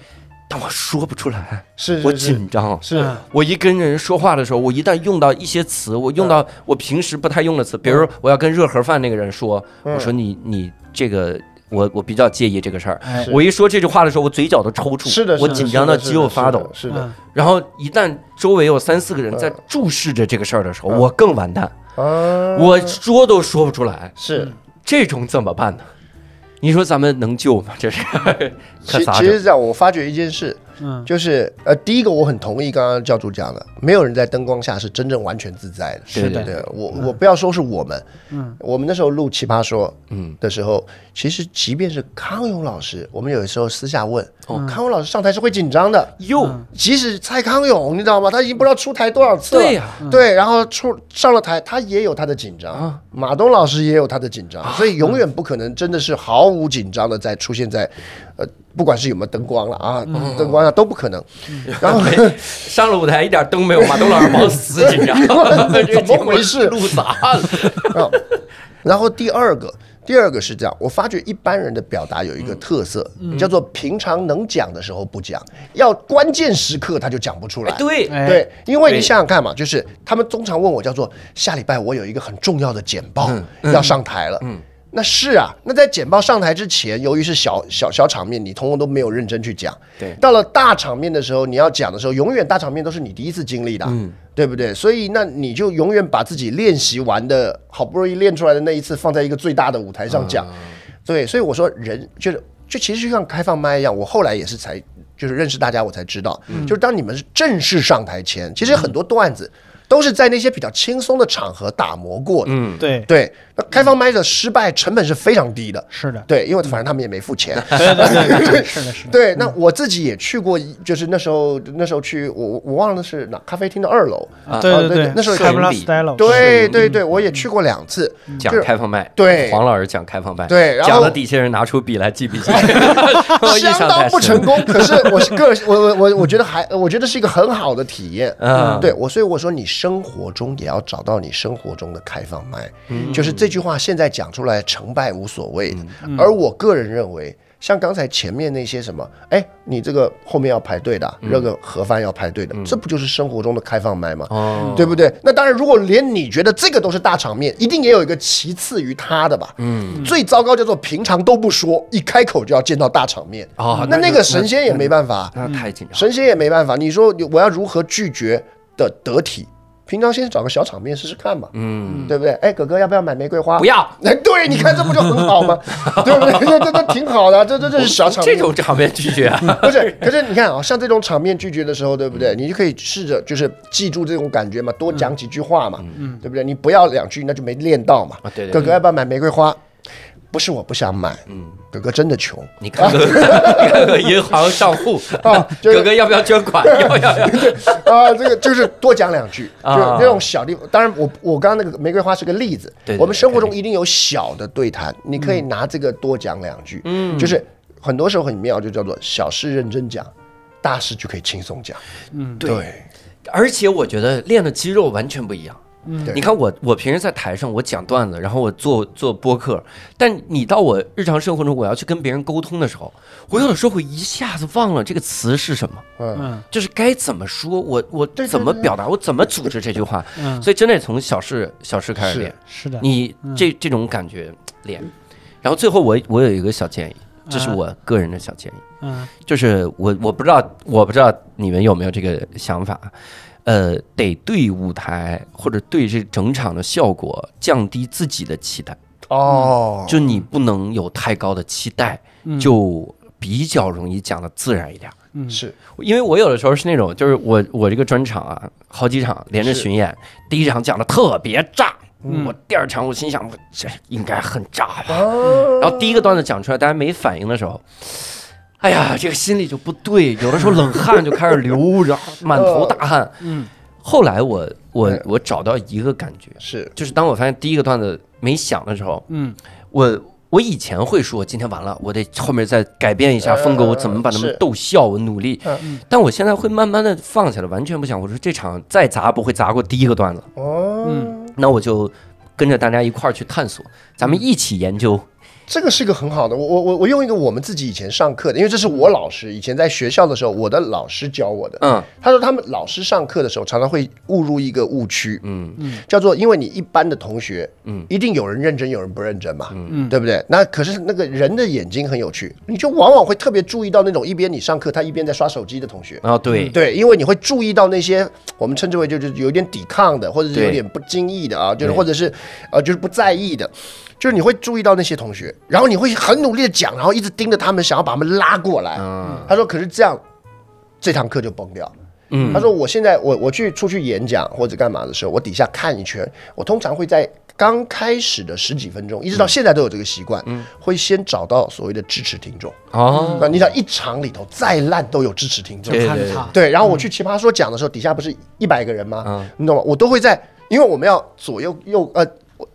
但我说不出来，是我紧张。是我一跟人说话的时候，我一旦用到一些词，我用到我平时不太用的词，比如我要跟热盒饭那个人说，我说你你这个我我比较介意这个事儿。我一说这句话的时候，我嘴角都抽搐，是的，我紧张到肌肉发抖。是的。然后一旦周围有三四个人在注视着这个事儿的时候，我更完蛋。我说都说不出来。是这种怎么办呢？你说咱们能救吗？这是，其其实这样，我发觉一件事。嗯，就是呃，第一个我很同意刚刚教主讲的，没有人在灯光下是真正完全自在的。是的，对我我不要说是我们，嗯，我们那时候录奇葩说，嗯的时候，其实即便是康永老师，我们有的时候私下问，哦，康永老师上台是会紧张的，哟，即使蔡康永，你知道吗？他已经不知道出台多少次了，对呀，对，然后出上了台，他也有他的紧张，马东老师也有他的紧张，所以永远不可能真的是毫无紧张的在出现在，呃。不管是有没有灯光了啊，灯光啊都不可能。然后 [laughs] 上了舞台一点灯没有，马东老师忙死紧张，[laughs] 怎么回事？录砸了。[laughs] 然后第二个，第二个是这样，我发觉一般人的表达有一个特色，叫做平常能讲的时候不讲，要关键时刻他就讲不出来。对对，因为你想想看嘛，就是他们通常问我叫做下礼拜我有一个很重要的简报要上台了。嗯。那是啊，那在简报上台之前，由于是小小小场面，你通通都没有认真去讲。对，到了大场面的时候，你要讲的时候，永远大场面都是你第一次经历的，嗯，对不对？所以那你就永远把自己练习完的好不容易练出来的那一次，放在一个最大的舞台上讲。对，所以我说人就是就其实就像开放麦一样，我后来也是才就是认识大家，我才知道，就是当你们是正式上台前，其实很多段子。都是在那些比较轻松的场合打磨过的。嗯，对对。那开放麦的失败成本是非常低的。是的，对，因为反正他们也没付钱。对 [laughs] 对对，[laughs] 是的，是的。对，那我自己也去过，就是那时候那时候去，我我忘了是哪咖啡厅的二楼。啊，对对对，那时候开 style。对对对，我也去过两次讲开放麦。对，黄老师讲开放麦。对，讲的底下人拿出笔来记笔记。[laughs] 相当不成功，可是我是个我我我我觉得还我觉得是一个很好的体验。嗯，对我所以我说你生活中。也要找到你生活中的开放麦，就是这句话现在讲出来，成败无所谓的。而我个人认为。像刚才前面那些什么，哎，你这个后面要排队的，热个盒饭要排队的，这不就是生活中的开放麦吗？哦，对不对？那当然，如果连你觉得这个都是大场面，一定也有一个其次于他的吧？嗯，最糟糕叫做平常都不说，一开口就要见到大场面啊！那那个神仙也没办法，那太紧张，神仙也没办法。你说我要如何拒绝的得体？平常先找个小场面试试看嘛，嗯，对不对？哎，哥哥要不要买玫瑰花？不要。哎，对，你看这不就很好吗？[laughs] 对不对？[laughs] 这这这挺好的，这这这是小场面。这种场面拒绝啊？[laughs] 不是，可是你看啊，像这种场面拒绝的时候，对不对？你就可以试着就是记住这种感觉嘛，多讲几句话嘛，嗯，对不对？你不要两句，那就没练到嘛。对对。哥哥要不要买玫瑰花？不是我不想买，嗯，哥哥真的穷。你看哥哥 [laughs] 银行账户啊，哥哥要不要捐款？[laughs] 要要要啊！这个就是多讲两句，[laughs] 就那种小地方。当然，我我刚刚那个玫瑰花是个例子。我们生活中一定有小的对谈，你可以拿这个多讲两句。嗯，就是很多时候很妙，就叫做小事认真讲，大事就可以轻松讲。嗯，对。而且我觉得练的肌肉完全不一样。你看我，我平时在台上我讲段子，然后我做做播客，但你到我日常生活中，我要去跟别人沟通的时候，我有的时候会一下子忘了这个词是什么，嗯，就是该怎么说，我我怎么表达，我怎么组织这句话，嗯，所以真的从小事小事开始练，是的，你这这种感觉练，然后最后我我有一个小建议，这是我个人的小建议，嗯，就是我我不知道我不知道你们有没有这个想法。呃，得对舞台或者对这整场的效果降低自己的期待哦，就你不能有太高的期待，就比较容易讲的自然一点。嗯，是。因为我有的时候是那种，就是我我这个专场啊，好几场连着巡演，第一场讲的特别炸，我第二场我心想这应该很炸吧，然后第一个段子讲出来，大家没反应的时候。哎呀，这个心里就不对，有的时候冷汗就开始流，然 [laughs] 后满头大汗。嗯，后来我我我找到一个感觉，是就是当我发现第一个段子没响的时候，嗯，我我以前会说今天完了，我得后面再改变一下风格，我怎么把他们逗笑，我努力。嗯，但我现在会慢慢的放下来，完全不想。我说这场再砸不会砸过第一个段子。哦，嗯，那我就跟着大家一块儿去探索，咱们一起研究。这个是一个很好的，我我我我用一个我们自己以前上课的，因为这是我老师以前在学校的时候，我的老师教我的。嗯，他说他们老师上课的时候常常会误入一个误区，嗯。嗯，叫做因为你一般的同学，嗯，一定有人认真，有人不认真嘛，嗯，对不对？那可是那个人的眼睛很有趣，你就往往会特别注意到那种一边你上课，他一边在刷手机的同学。啊，对。对，因为你会注意到那些我们称之为就是有点抵抗的，或者是有点不经意的啊，就是或者是呃就是不在意的。就是你会注意到那些同学，然后你会很努力的讲，然后一直盯着他们，想要把他们拉过来。他说：“可是这样，这堂课就崩掉。”嗯，他说：“我现在我我去出去演讲或者干嘛的时候，我底下看一圈，我通常会在刚开始的十几分钟，一直到现在都有这个习惯，会先找到所谓的支持听众。哦，那你想一场里头再烂都有支持听众，看着他。对，然后我去奇葩说讲的时候，底下不是一百个人吗？你懂吗？我都会在，因为我们要左右右呃。”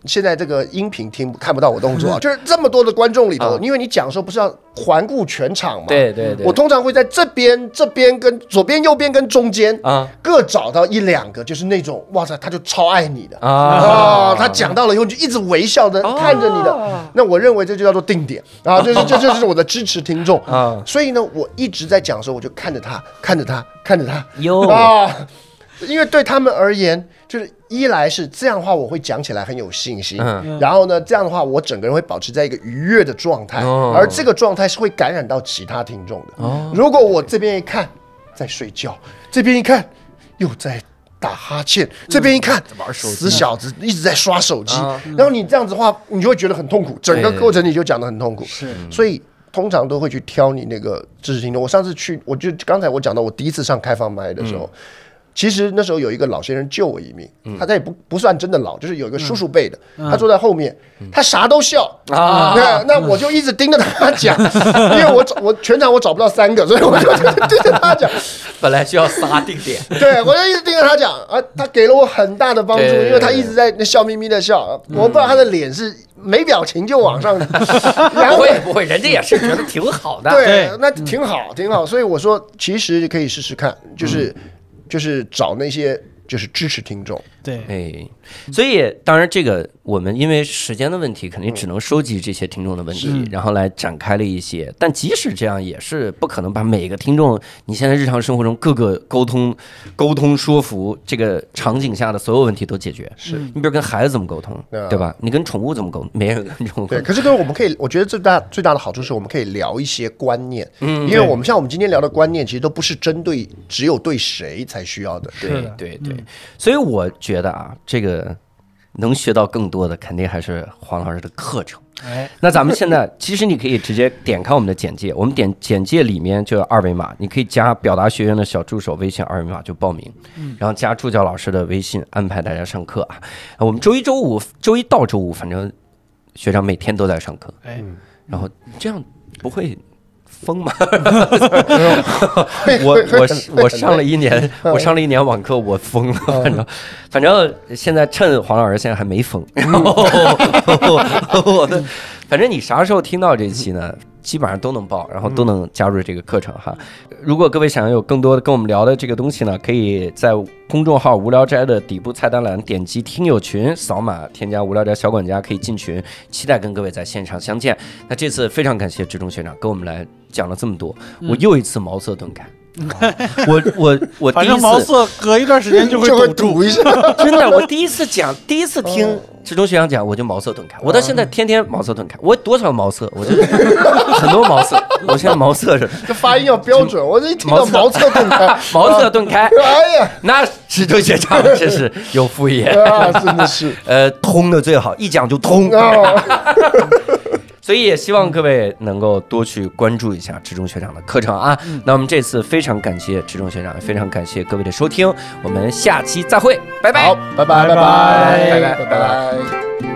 现在这个音频听看不到我动作，就是这么多的观众里头，因为你讲的时候不是要环顾全场嘛？对对对。我通常会在这边、这边跟左边、右边跟中间啊，各找到一两个，就是那种哇塞，他就超爱你的啊！他讲到了以后就一直微笑的看着你的，那我认为这就叫做定点啊，就是这就是我的支持听众 [laughs] 啊。所以呢，我一直在讲的时候，我就看着他，看着他，看着他哟啊，因为对他们而言，就是。一来是这样的话，我会讲起来很有信心。然后呢，这样的话，我整个人会保持在一个愉悦的状态，而这个状态是会感染到其他听众的。如果我这边一看在睡觉，这边一看又在打哈欠，这边一看玩手机，死小子一直在刷手机，然后你这样子的话，你就会觉得很痛苦，整个过程你就讲的很痛苦。是，所以通常都会去挑你那个知识听众。我上次去，我就刚才我讲到我第一次上开放麦的时候。其实那时候有一个老先生救我一命，他他也不不算真的老，就是有一个叔叔辈的，他坐在后面，他啥都笑。啊，那那我就一直盯着他讲，[laughs] 因为我找我全场我找不到三个，所以我就盯着他讲。[laughs] 本来需要仨定点，对我就一直盯着他讲，啊，他给了我很大的帮助，因为他一直在那笑眯眯的笑，我不知道他的脸是没表情就往上，[laughs] 不会不会，人家也是觉得挺好的，对，那挺好挺好，所以我说其实可以试试看，就是。就是找那些就是支持听众，对，哎，所以当然这个。我们因为时间的问题，肯定只能收集这些听众的问题，然后来展开了一些。但即使这样，也是不可能把每个听众你现在日常生活中各个沟通、沟通说服这个场景下的所有问题都解决。是你比如跟孩子怎么沟通，对吧？你跟宠物怎么沟通？没人跟宠物。对，可是跟我们可以，我觉得最大最大的好处是我们可以聊一些观念，嗯，因为我们像我们今天聊的观念，其实都不是针对只有对谁才需要的。对对对，所以我觉得啊，这个。能学到更多的，肯定还是黄老师的课程。哎，那咱们现在其实你可以直接点开我们的简介，我们点简介里面就有二维码，你可以加表达学院的小助手微信二维码就报名，然后加助教老师的微信安排大家上课啊。我们周一周五，周一到周五，反正学长每天都在上课。哎，然后这样不会。疯吗？[laughs] 我我我上了一年，我上了一年网课，我疯了。反正反正现在趁黄老师现在还没疯。[laughs] 我的反正你啥时候听到这期呢？基本上都能报，然后都能加入这个课程哈。如果各位想要有更多的跟我们聊的这个东西呢，可以在公众号“无聊斋”的底部菜单栏点击听友群，扫码添加“无聊斋小管家”可以进群。期待跟各位在现场相见。那这次非常感谢志忠学长跟我们来讲了这么多，我又一次茅塞顿开。[laughs] 我我我第一次茅塞，隔一段时间就会堵住一下。[laughs] 真的，我 [laughs] 第一次讲，第一次听志中学长讲，我就茅塞顿开。我到现在天天茅塞顿开，我多少茅塞，我就很多茅塞。我现在茅塞是，这发音要标准。我这一听到茅塞顿开，茅塞顿开。哎呀，那志中学长真是有副业啊，真的是。呃，通的最好，一讲就通。所以也希望各位能够多去关注一下志中学长的课程啊。那我们这次非常感谢志中学长，非常感谢各位的收听，我们下期再会，拜拜，好，拜拜，拜拜，拜拜，拜拜。